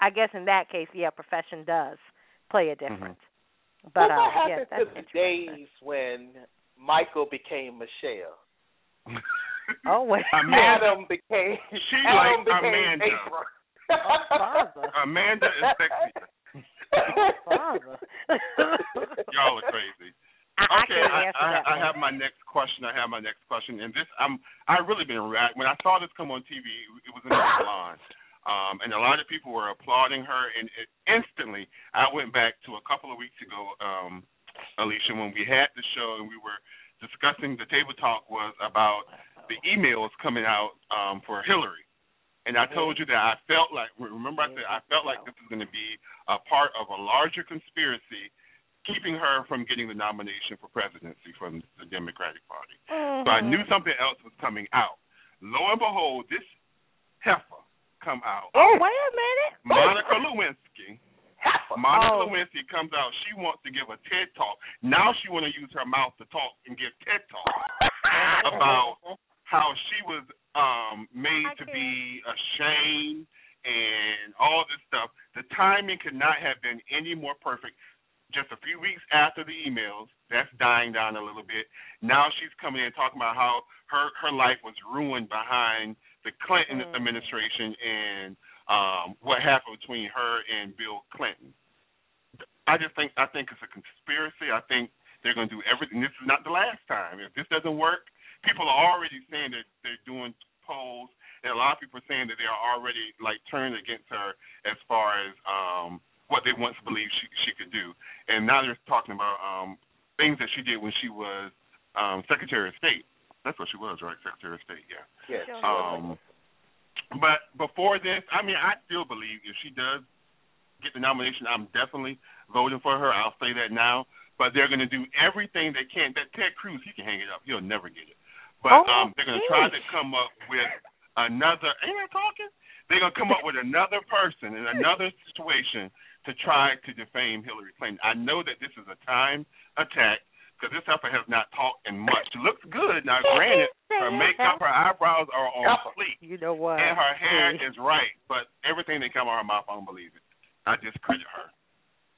I guess in that case, yeah, profession does play a difference. But what uh, yeah, happened that's to the days when Michael became Michelle? <laughs> Oh wait, <laughs> Adam became She Adam like became Amanda. April. Amanda is sexy. Y'all are crazy. I, I okay, can't I, I, I have my next question. I have my next question, and this I'm I really been ra- when I saw this come on TV. It was in the <laughs> salon, um, and a lot of people were applauding her. And it, instantly, I went back to a couple of weeks ago, um, Alicia, when we had the show and we were discussing. The table talk was about the emails coming out um, for Hillary. And I told you that I felt like, remember I said I felt like this was going to be a part of a larger conspiracy keeping her from getting the nomination for presidency from the Democratic Party. So I knew something else was coming out. Lo and behold, this heifer come out. Oh wait a minute, Monica Lewinsky. Monica Oh. Lewinsky comes out. She wants to give a TED talk. Now she want to use her mouth to talk and give TED talk <laughs> about how she was um made to be ashamed and all this stuff. The timing could not have been any more perfect. Just a few weeks after the emails, that's dying down a little bit. Now she's coming in talking about how her her life was ruined behind the Clinton administration and um what happened between her and Bill Clinton. I just think I think it's a conspiracy. I think they're going to do everything. This is not the last time. If this doesn't work, people are already saying that they're doing polls, and a lot of people are saying that they are already like turned against her as far as um what they once believed she she could do, and now they're talking about um things that she did when she was um Secretary of State. That's what she was, right? Secretary of State, yeah. Yes. Um, but before this, I mean, I still believe if she does get the nomination, I'm definitely voting for her. I'll say that now. But they're going to do everything they can. That Ted Cruz, he can hang it up. He'll never get it. But Oh, um, they're going to try to come up with another. Ain't I talking? They're going to come up with another person in another situation to try to defame Hillary Clinton. I know that this is a time attack because this heifer has not talked in much. She looks good now. Granted, her makeup, her eyebrows are on fleek, You know what? and her hair See. is right. But everything that come out of her mouth, I don't believe it. I just discredit her.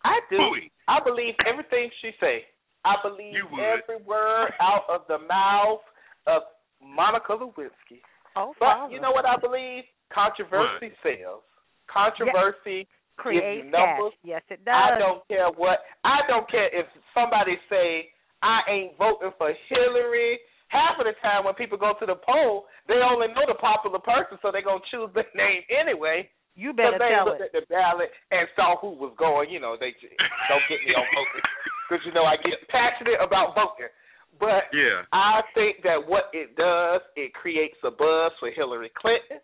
I do. Bowie. I believe everything she say. I believe every word out of the mouth of Monica Lewinsky. Oh, But you know what I believe? Controversy sells. Controversy Create gives you numbers. cash. Yes, it does. I don't care what. I don't care if somebody say I ain't voting for Hillary. Half of the time when people go to the poll, they only know the popular person, so they're gonna choose the <laughs> name anyway. You better they tell looked it. at the ballot and saw who was going. You know, they don't get me on <laughs> voting because you know I get passionate about voting. But Yeah. I think that what it does, it creates a buzz for Hillary Clinton.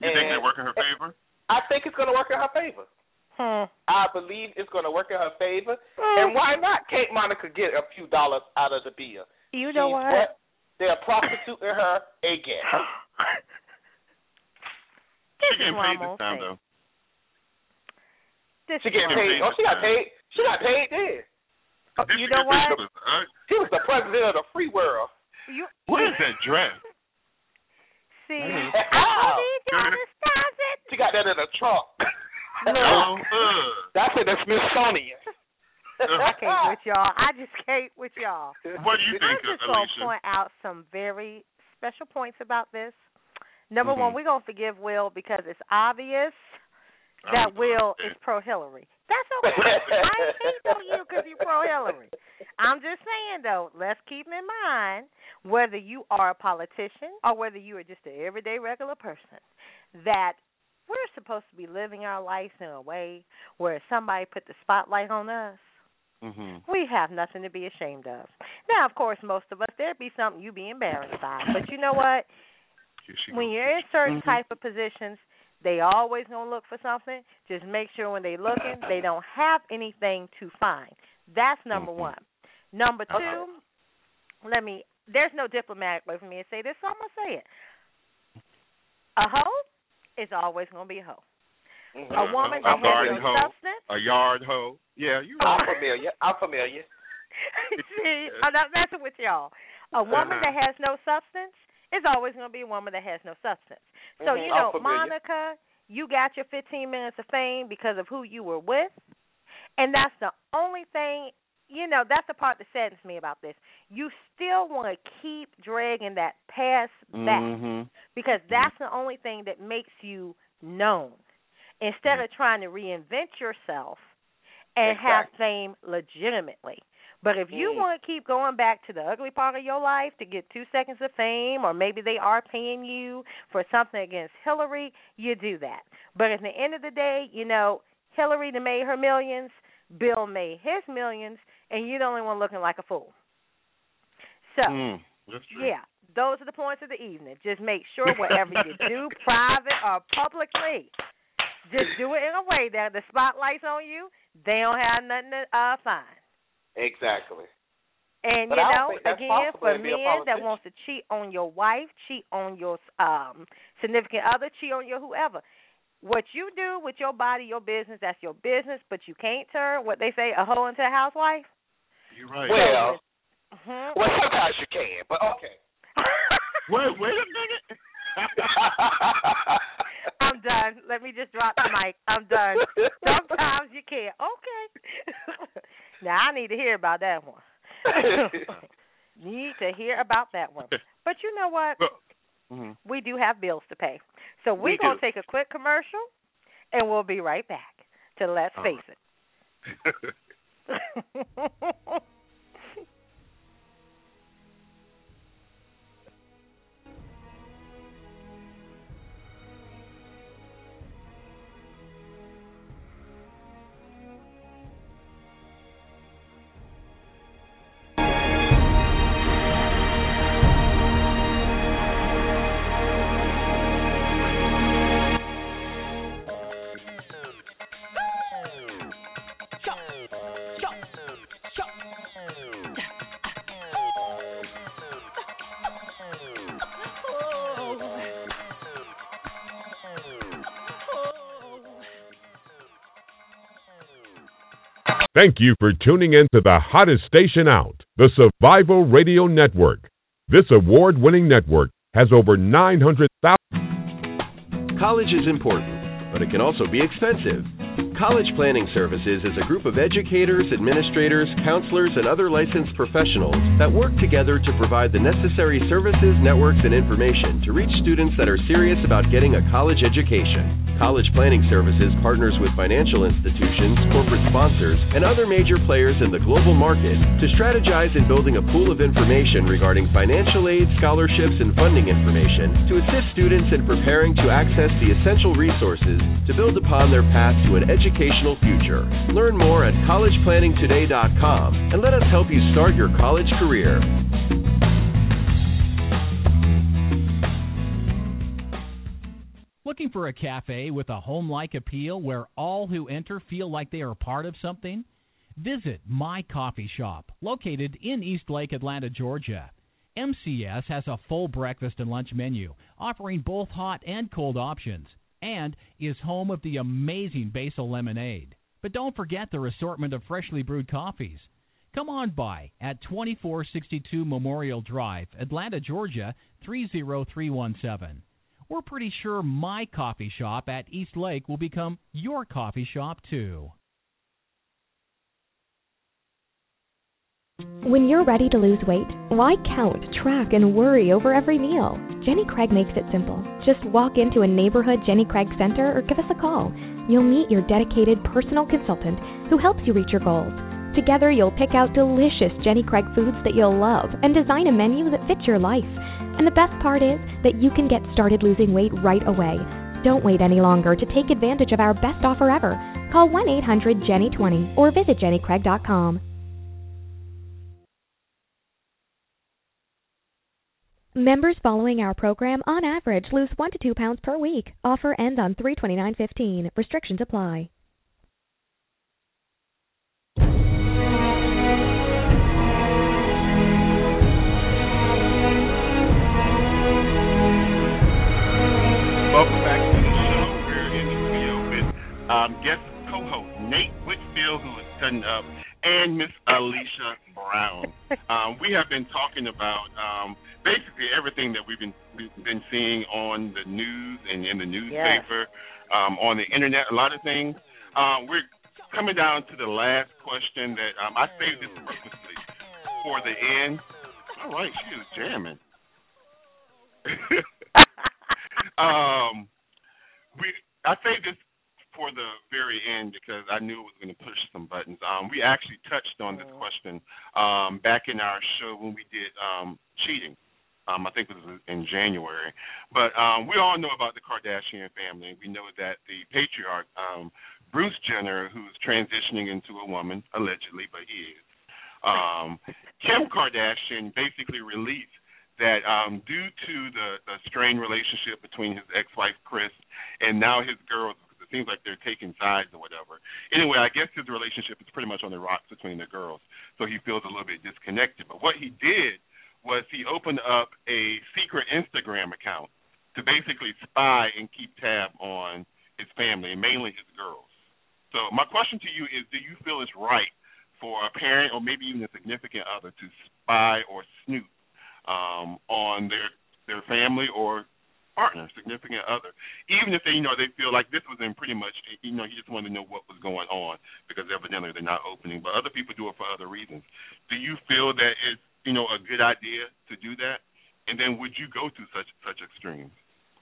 You think And they work in her favor? I think it's going to work in her favor. Hmm. I believe it's going to work in her favor. And why not? Can't Monica get a few dollars out of the bill? You know She's what? They're prostituting her again. <laughs> She getting paid this time say. though. This She getting what paid. Oh, she got paid. She got paid then. This you know what? ridiculous. Uh, She was the president of the free world. You what is that dress? see? Mhm. I need y'all to stop it. She got that in a trunk. <laughs> Oh, uh. That's in the Smithsonian. I can't with y'all. I just can't with y'all. What do you think, I'm think, just Alicia? gonna point out some very special points about this. Number Mhm. one, we're gonna forgive Will because it's obvious Oh, that Will is pro Hillary. That's okay. I hate <laughs> on you because you're pro Hillary. I'm just saying though, let's keep in mind whether you are a politician or whether you are just an everyday regular person, that we're supposed to be living our lives in a way where somebody put the spotlight on us Mhm. we have nothing to be ashamed of. Now, of course, most of us there'd be something you'd be embarrassed by, but you know what? When you're in certain Mhm. type of positions, they always gonna look for something. Just make sure when they're looking, they don't have anything to find. That's number Mhm. one. Number two, Uh-oh. let me. There's no diplomatic way for me to say this, so I'm gonna say it. A hoe is always gonna be a hoe. A woman a that has garden no hoe, substance. a yard hoe. Yeah, you I'm familiar. I'm familiar. <laughs> See, I'm not messing with y'all. A woman Uh-huh. that has no substance is always going to be a woman that has no substance. So, Mhm, you know. Monica, you got your 15 minutes of fame because of who you were with. And that's the only thing, you know, that's the part that saddens me about this. You still want to keep dragging that past back Mhm. because that's the only thing that makes you known instead of trying to reinvent yourself and have fame legitimately. But if you Mm. want to keep going back to the ugly part of your life to get two seconds of fame, or maybe they are paying you for something against Hillary, you do that. But at the end of the day, you know, Hillary made her millions, Bill made his millions, and you're the only one looking like a fool. So, Mm, yeah, those are the points of the evening. Just make sure whatever you do, <laughs> private or publicly, just do it in a way that the spotlight's on you. They don't have nothing to uh, find. Exactly. And But you know, again, possible for a men that wants to cheat on your wife, cheat on your um significant other, cheat on your whoever. What you do with your body, your business, that's your business. But you can't turn what they say a hoe into a housewife. You're right. Well, Mhm. well, sometimes you can, but okay. <laughs> wait, wait a minute. <laughs> I'm done. Let me just drop the mic. I'm done. <laughs> Sometimes you can. Okay. Now I need to hear about that one. <laughs> need to hear about that one. But you know what? Mhm. We do have bills to pay. So we're We going to take a quick commercial and we'll be right back to Let's All Face It. <laughs> Thank you for tuning in to the hottest station out, the Survival Radio Network. This award winning network has over 900,000. College is important, but it can also be expensive. College Planning Services is a group of educators, administrators, counselors, and other licensed professionals that work together to provide the necessary services, networks, and information to reach students that are serious about getting a college education. College Planning Services partners with financial institutions, corporate sponsors, and other major players in the global market to strategize in building a pool of information regarding financial aid, scholarships, and funding information to assist students in preparing to access the essential resources to build upon their path to an educational future. Learn more at collegeplanningtoday.com and let us help you start your college career. Looking for a cafe with a home like appeal where all who enter feel like they are part of something? Visit My Coffee Shop, located in Eastlake, Atlanta, Georgia. MCS has a full breakfast and lunch menu, offering both hot and cold options, and is home of the amazing basil lemonade. But don't forget their assortment of freshly brewed coffees. Come on by at 2462 Memorial Drive, Atlanta, Georgia 30317. We're pretty sure my coffee shop at East Lake will become your coffee shop too. When you're ready to lose weight, why count, track, and worry over every meal? Jenny Craig makes it simple. Just walk into a neighborhood Jenny Craig center or give us a call. You'll meet your dedicated personal consultant who helps you reach your goals. Together, you'll pick out delicious Jenny Craig foods that you'll love and design a menu that fits your life. And the best part is that you can get started losing weight right away. Don't wait any longer to take advantage of our best offer ever. Call 1 800 Jenny 20 or visit jennycraig.com. Members following our program on average lose 1 to 2 pounds per week. Offer ends on 329.15. Restrictions apply. Welcome back to the show. We're in the with um, guest co-host Nate Whitfield, who is setting up, and Miss Alicia Brown. <laughs> um, we have been talking about um, basically everything that we've been we've been seeing on the news and in the newspaper, um, on the internet, a lot of things. Um, we're coming down to the last question that um, I saved this purposely for the end. All right, she is jamming. <laughs> <laughs> um, we I saved this for the very end because I knew it was going to push some buttons. Um, we actually touched on this question um, back in our show when we did um, cheating. Um, I think it was in January. But um, we all know about the Kardashian family. We know that the patriarch, um, Bruce Jenner, who's transitioning into a woman, allegedly, but he is, um, Kim Kardashian basically released that um, due to the, the strained relationship between his ex-wife Kris and now his girls, it seems like they're taking sides or whatever. Anyway, I guess his relationship is pretty much on the rocks between the girls, so he feels a little bit disconnected. But what he did was he opened up a secret Instagram account to basically spy and keep tab on his family, and mainly his girls. So my question to you is, do you feel it's right for a parent or maybe even a significant other to spy or snoop um, on their their family or partner, significant other, even if they you know they feel like this was in pretty much you know he just wanted to know what was going on because evidently they're not opening, but other people do it for other reasons. Do you feel that it's you know a good idea to do that? And then would you go to such such extremes?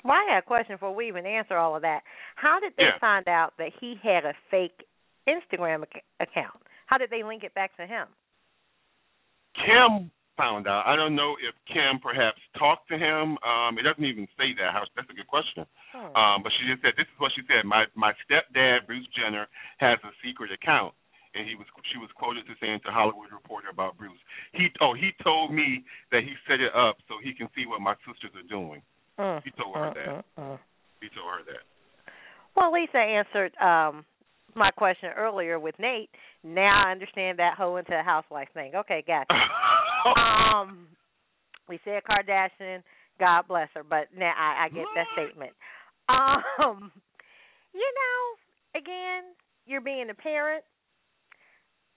Well, I had a question before we even answer all of that. How did they Yeah. find out that he had a fake Instagram account? How did they link it back to him? Kim found out. I don't know if Kim perhaps talked to him. Um, it doesn't even say that. How, that's a good question. Hmm. Um, but she just said this is what she said. My my stepdad Bruce Jenner has a secret account, and he was she was quoted to saying to Hollywood Reporter about Bruce. He oh he told me that he set it up so he can see what my sisters are doing. Mm. He told her that. Mm-mm-mm. He told her that. Well, Lisa answered um my question earlier with Nate. Now I understand that whole into a housewife thing. Okay, gotcha. <laughs> um, we said Kardashian, God bless her, but now I, I get that statement. Um, you know, again, you're being a parent.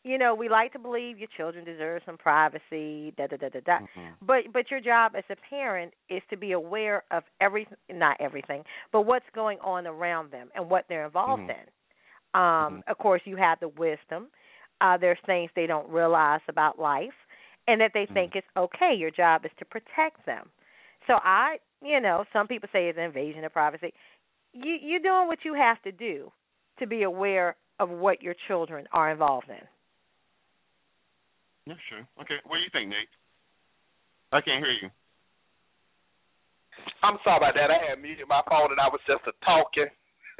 you know, we like to believe your children deserve some privacy, da da da da da. Mm-hmm. But but your job as a parent is to be aware of every not everything, but what's going on around them and what they're involved Mhm. in. Um, Of course, you have the wisdom. Uh, there's things they don't realize about life, and that they think it's okay. Your job is to protect them. So I, you know, some people say it's an invasion of privacy. You you're doing what you have to do to be aware of what your children are involved in. Yeah, sure. Okay. What do you think, Nate? I can't hear you. I'm sorry about that. I had muted my phone and I was just a talking.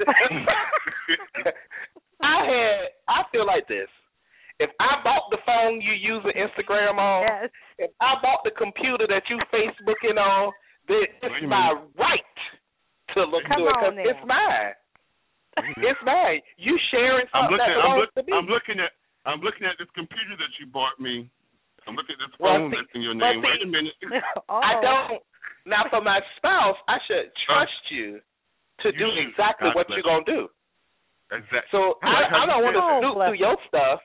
<laughs> <laughs> I had. I feel like this. If I bought the phone you using Instagram on, if I bought the computer that you Facebooking on, then it's my right to look Come through it on because it's now. mine. It's mine. You sharing I'm something looking. that I'm, belongs look, to me. I'm looking at. I'm looking at this computer that you bought me. I'm looking at this Well, phone see- that's in your name. see- Wait a minute. <laughs> I oh. don't. Now, for my spouse, I should uh, trust you to do exactly God what you're gonna do. Exactly. So <laughs> I I, I don't want to said snoop through your stuff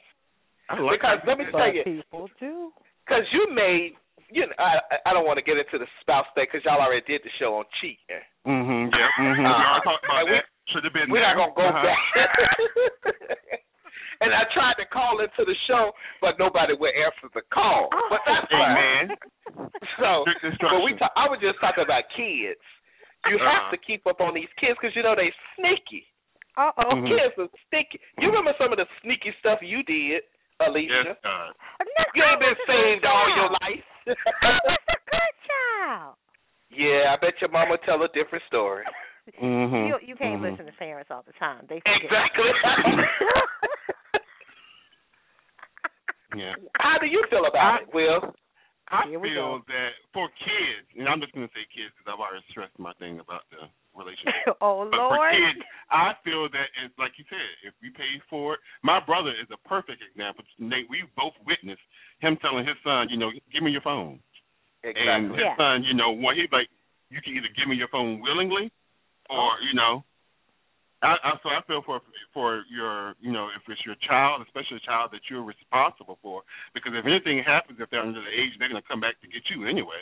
I like because let me you tell said you, people do. because you made. You know, I I don't want to get into the spouse thing because y'all already did the show on cheating. Mm-hmm. Yeah. Mm-hmm. Uh, we already talked about and we- that. Should have been We're there. not gonna go Uh-huh. back. <laughs> and I tried to call into the show, but nobody would answer the call. But that's Hey, fine. man. <laughs> So, but we instructions. talk, I was just talking about kids. You have Uh-huh. to keep up on these kids because you know they sneaky. Uh oh. Mhm. Kids are sneaky. You remember some of the sneaky stuff you did, Alicia? Yes, God. You ain't been saved all your life. <laughs> I was a Good child. yeah, I bet your mama tell a different story. <laughs> Mm-hmm. You you can't Mhm. listen to parents all the time. They forget. Exactly. <laughs> Yeah. How do you feel about it, Will? I Here feel that for kids, and I'm just going to say kids because I've already stressed my thing about the relationship. <laughs> oh But for Lord. kids, I feel that it's like you said, if we pay for it, my brother is a perfect example. Nate, we both witnessed him telling his son, you know, give me your phone. Exactly. And his Yeah. son, you know, when he's like, you can either give me your phone willingly, or oh. you know, I, I so I feel for for your, you know, if it's your child, especially a child that you're responsible for, because if anything happens, if they're under the age, they're gonna come back to get you anyway.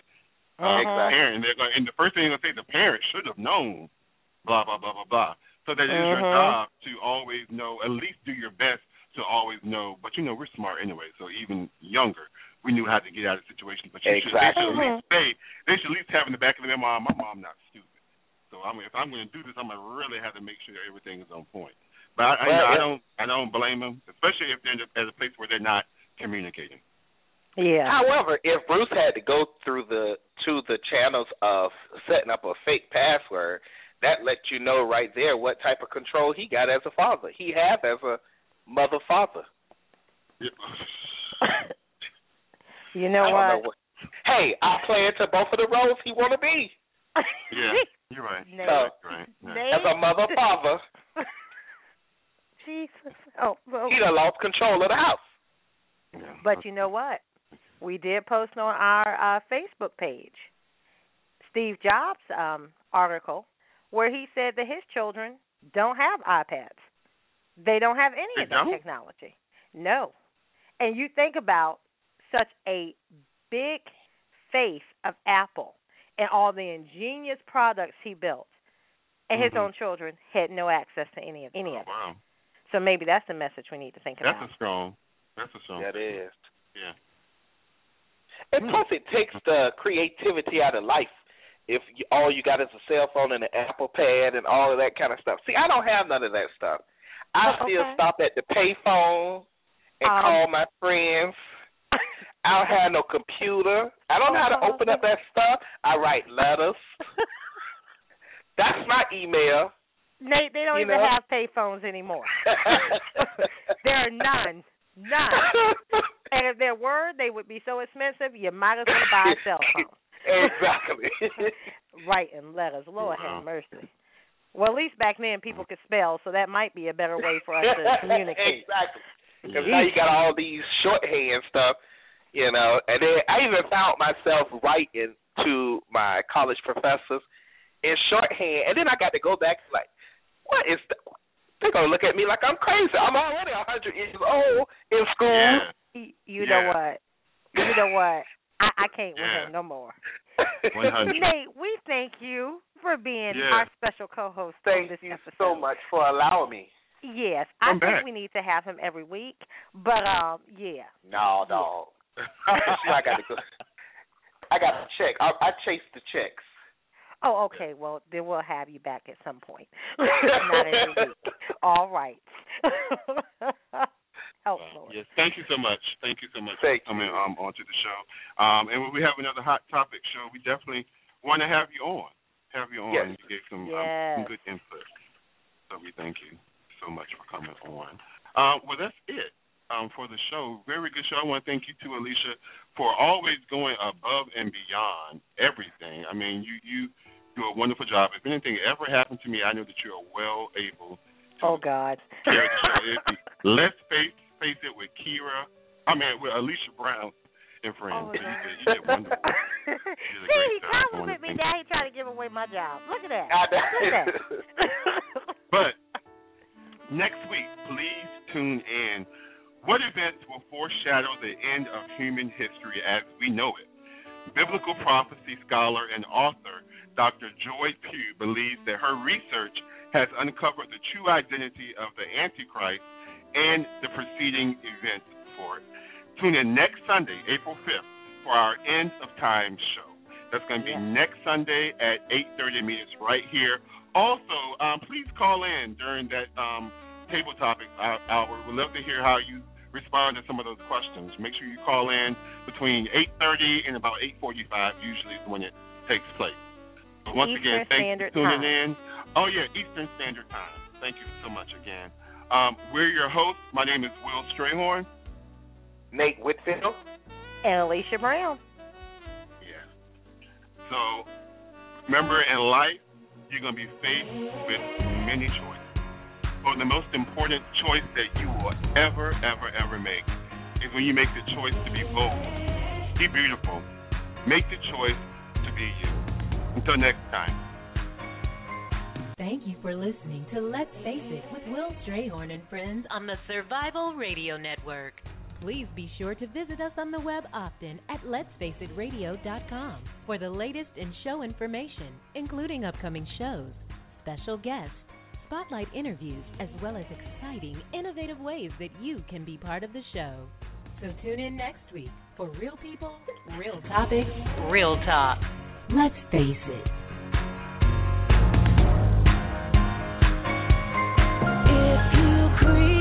Uh, Exactly. parent, and they're going, and the first thing they're gonna say, the parent should have known, blah blah blah blah blah. So that it is your Mhm. job to always know, at least do your best to always know. But you know, we're smart anyway, so even younger, we knew how to get out of situations. But you should, they should at least say, they should at least have in the back of their mind, my mom not stupid. So I mean, if I'm going to do this, I'm going to really have to make sure everything is on point. But I, I, Well, you know, I don't, I don't blame them, especially if they're in at a place where they're not communicating. Yeah. However, if Bruce had to go through the to the channels of setting up a fake password, that lets you know right there what type of control he got as a father. He have as a mother father. You know I what? know what. Hey, I play into both of the roles he want to be. <laughs> Yeah, you're right. Nate. So, Right. <laughs> right. Nate. as a mother father, <laughs> Jesus. Oh, well, he done lost control of the house. Yeah. but you know what? We did post on our uh, Facebook page Steve Jobs' um, article where he said that his children don't have iPads. They don't have any They of that don't? technology. No. And you think about such a big faith of Apple and all the ingenious products he built, and his Mhm. own children had no access to any of any of it. Wow, So maybe that's the message we need to think that's about. That's a strong. That's a strong. That is. Yeah. And plus, it takes the creativity out of life. If you, all you got is a cell phone and an Apple Pad and all of that kind of stuff. See, I don't have none of that stuff. I Oh, still stop at the payphone and Um, call my friends. I don't have no computer. I don't know how to Oh, open up that stuff. I write letters. <laughs> That's my email. Nate, they don't You even know? have payphones anymore. <laughs> there are none. None. And if there were, they would be so expensive you might as well buy a cell <laughs> phone. exactly. Writing letters. Lord Wow. have uh-huh. mercy. Well, at least back then people could spell, so that might be a better way for us to communicate. exactly. Because now you got all these shorthand stuff, you know. And then I even found myself writing to my college professors in shorthand, and then I got to go back like, what is the they're gonna look at me like I'm crazy. I'm already a hundred years old in school. You, you know what? You know what? I, I can't with him no more. 100. <laughs> Nate, we thank you for being Yeah. our special co-host Thank this you episode. so much for allowing me. Yes, I Come think we need to have him every week. But um, yeah. No, no, dog. I got to go. I got to check. I, I chase the checks. Oh, okay. Well, then we'll have you back at some point. <laughs> Not every week. All right. <laughs> oh, Lord. Yes, thank you so much. Thank you so much Thank for coming um onto the show. Um, and when we have another hot topic show, we definitely want to have you on. Have you on. Yes. You gave some, um, some good input. So we thank you so much for coming on. Um, well, that's it um, for the show. Very good show. I want to thank you too, Alicia, for always going above and beyond everything. I mean, you you do a wonderful job. If anything ever happened to me, I know that you are well able Oh, God. carry the show. Let's face face it with Kira. I mean, with Alicia Brown and friends. Oh, so you did, you did wonderful. <laughs> See, he complimented me. Now he trying to give away my job. Look at that. Look at that. <laughs> <laughs> But next week, please tune in. What events will foreshadow the end of human history as we know it? Biblical prophecy scholar and author Dr. Joy Pugh believes that her research has uncovered the true identity of the Antichrist and the preceding events for it. Tune in next Sunday, April 5th, for our End of Time show. That's going to be next Sunday at 8:30. Meet us right here. Also, um, please call in during that um, table topic hour. We'd love to hear how you respond to some of those questions. Make sure you call in between 8:30 and about 8:45. Usually is when it takes place. So once again, Eastern thanks Standard for tuning Time. in. Oh yeah, Eastern Standard Time. Thank you so much again. Um, we're your hosts. My name is Will Strayhorn. Nate Whitfield. And Alicia Brown. Yeah. So remember, in life, you're going to be faced with many choices. But the most important choice that you will ever, ever, ever make is when you make the choice to be bold, be beautiful, make the choice to be you. Until next time. Thank you for listening to Let's Face It with Will Strayhorn and friends on the Survival Radio Network. Please be sure to visit us on the web often at letsfaceitradio.com for the latest in show information, including upcoming shows, special guests, spotlight interviews, as well as exciting, innovative ways that you can be part of the show. So tune in next week for real people, real topics, real talk. Let's face it. If you create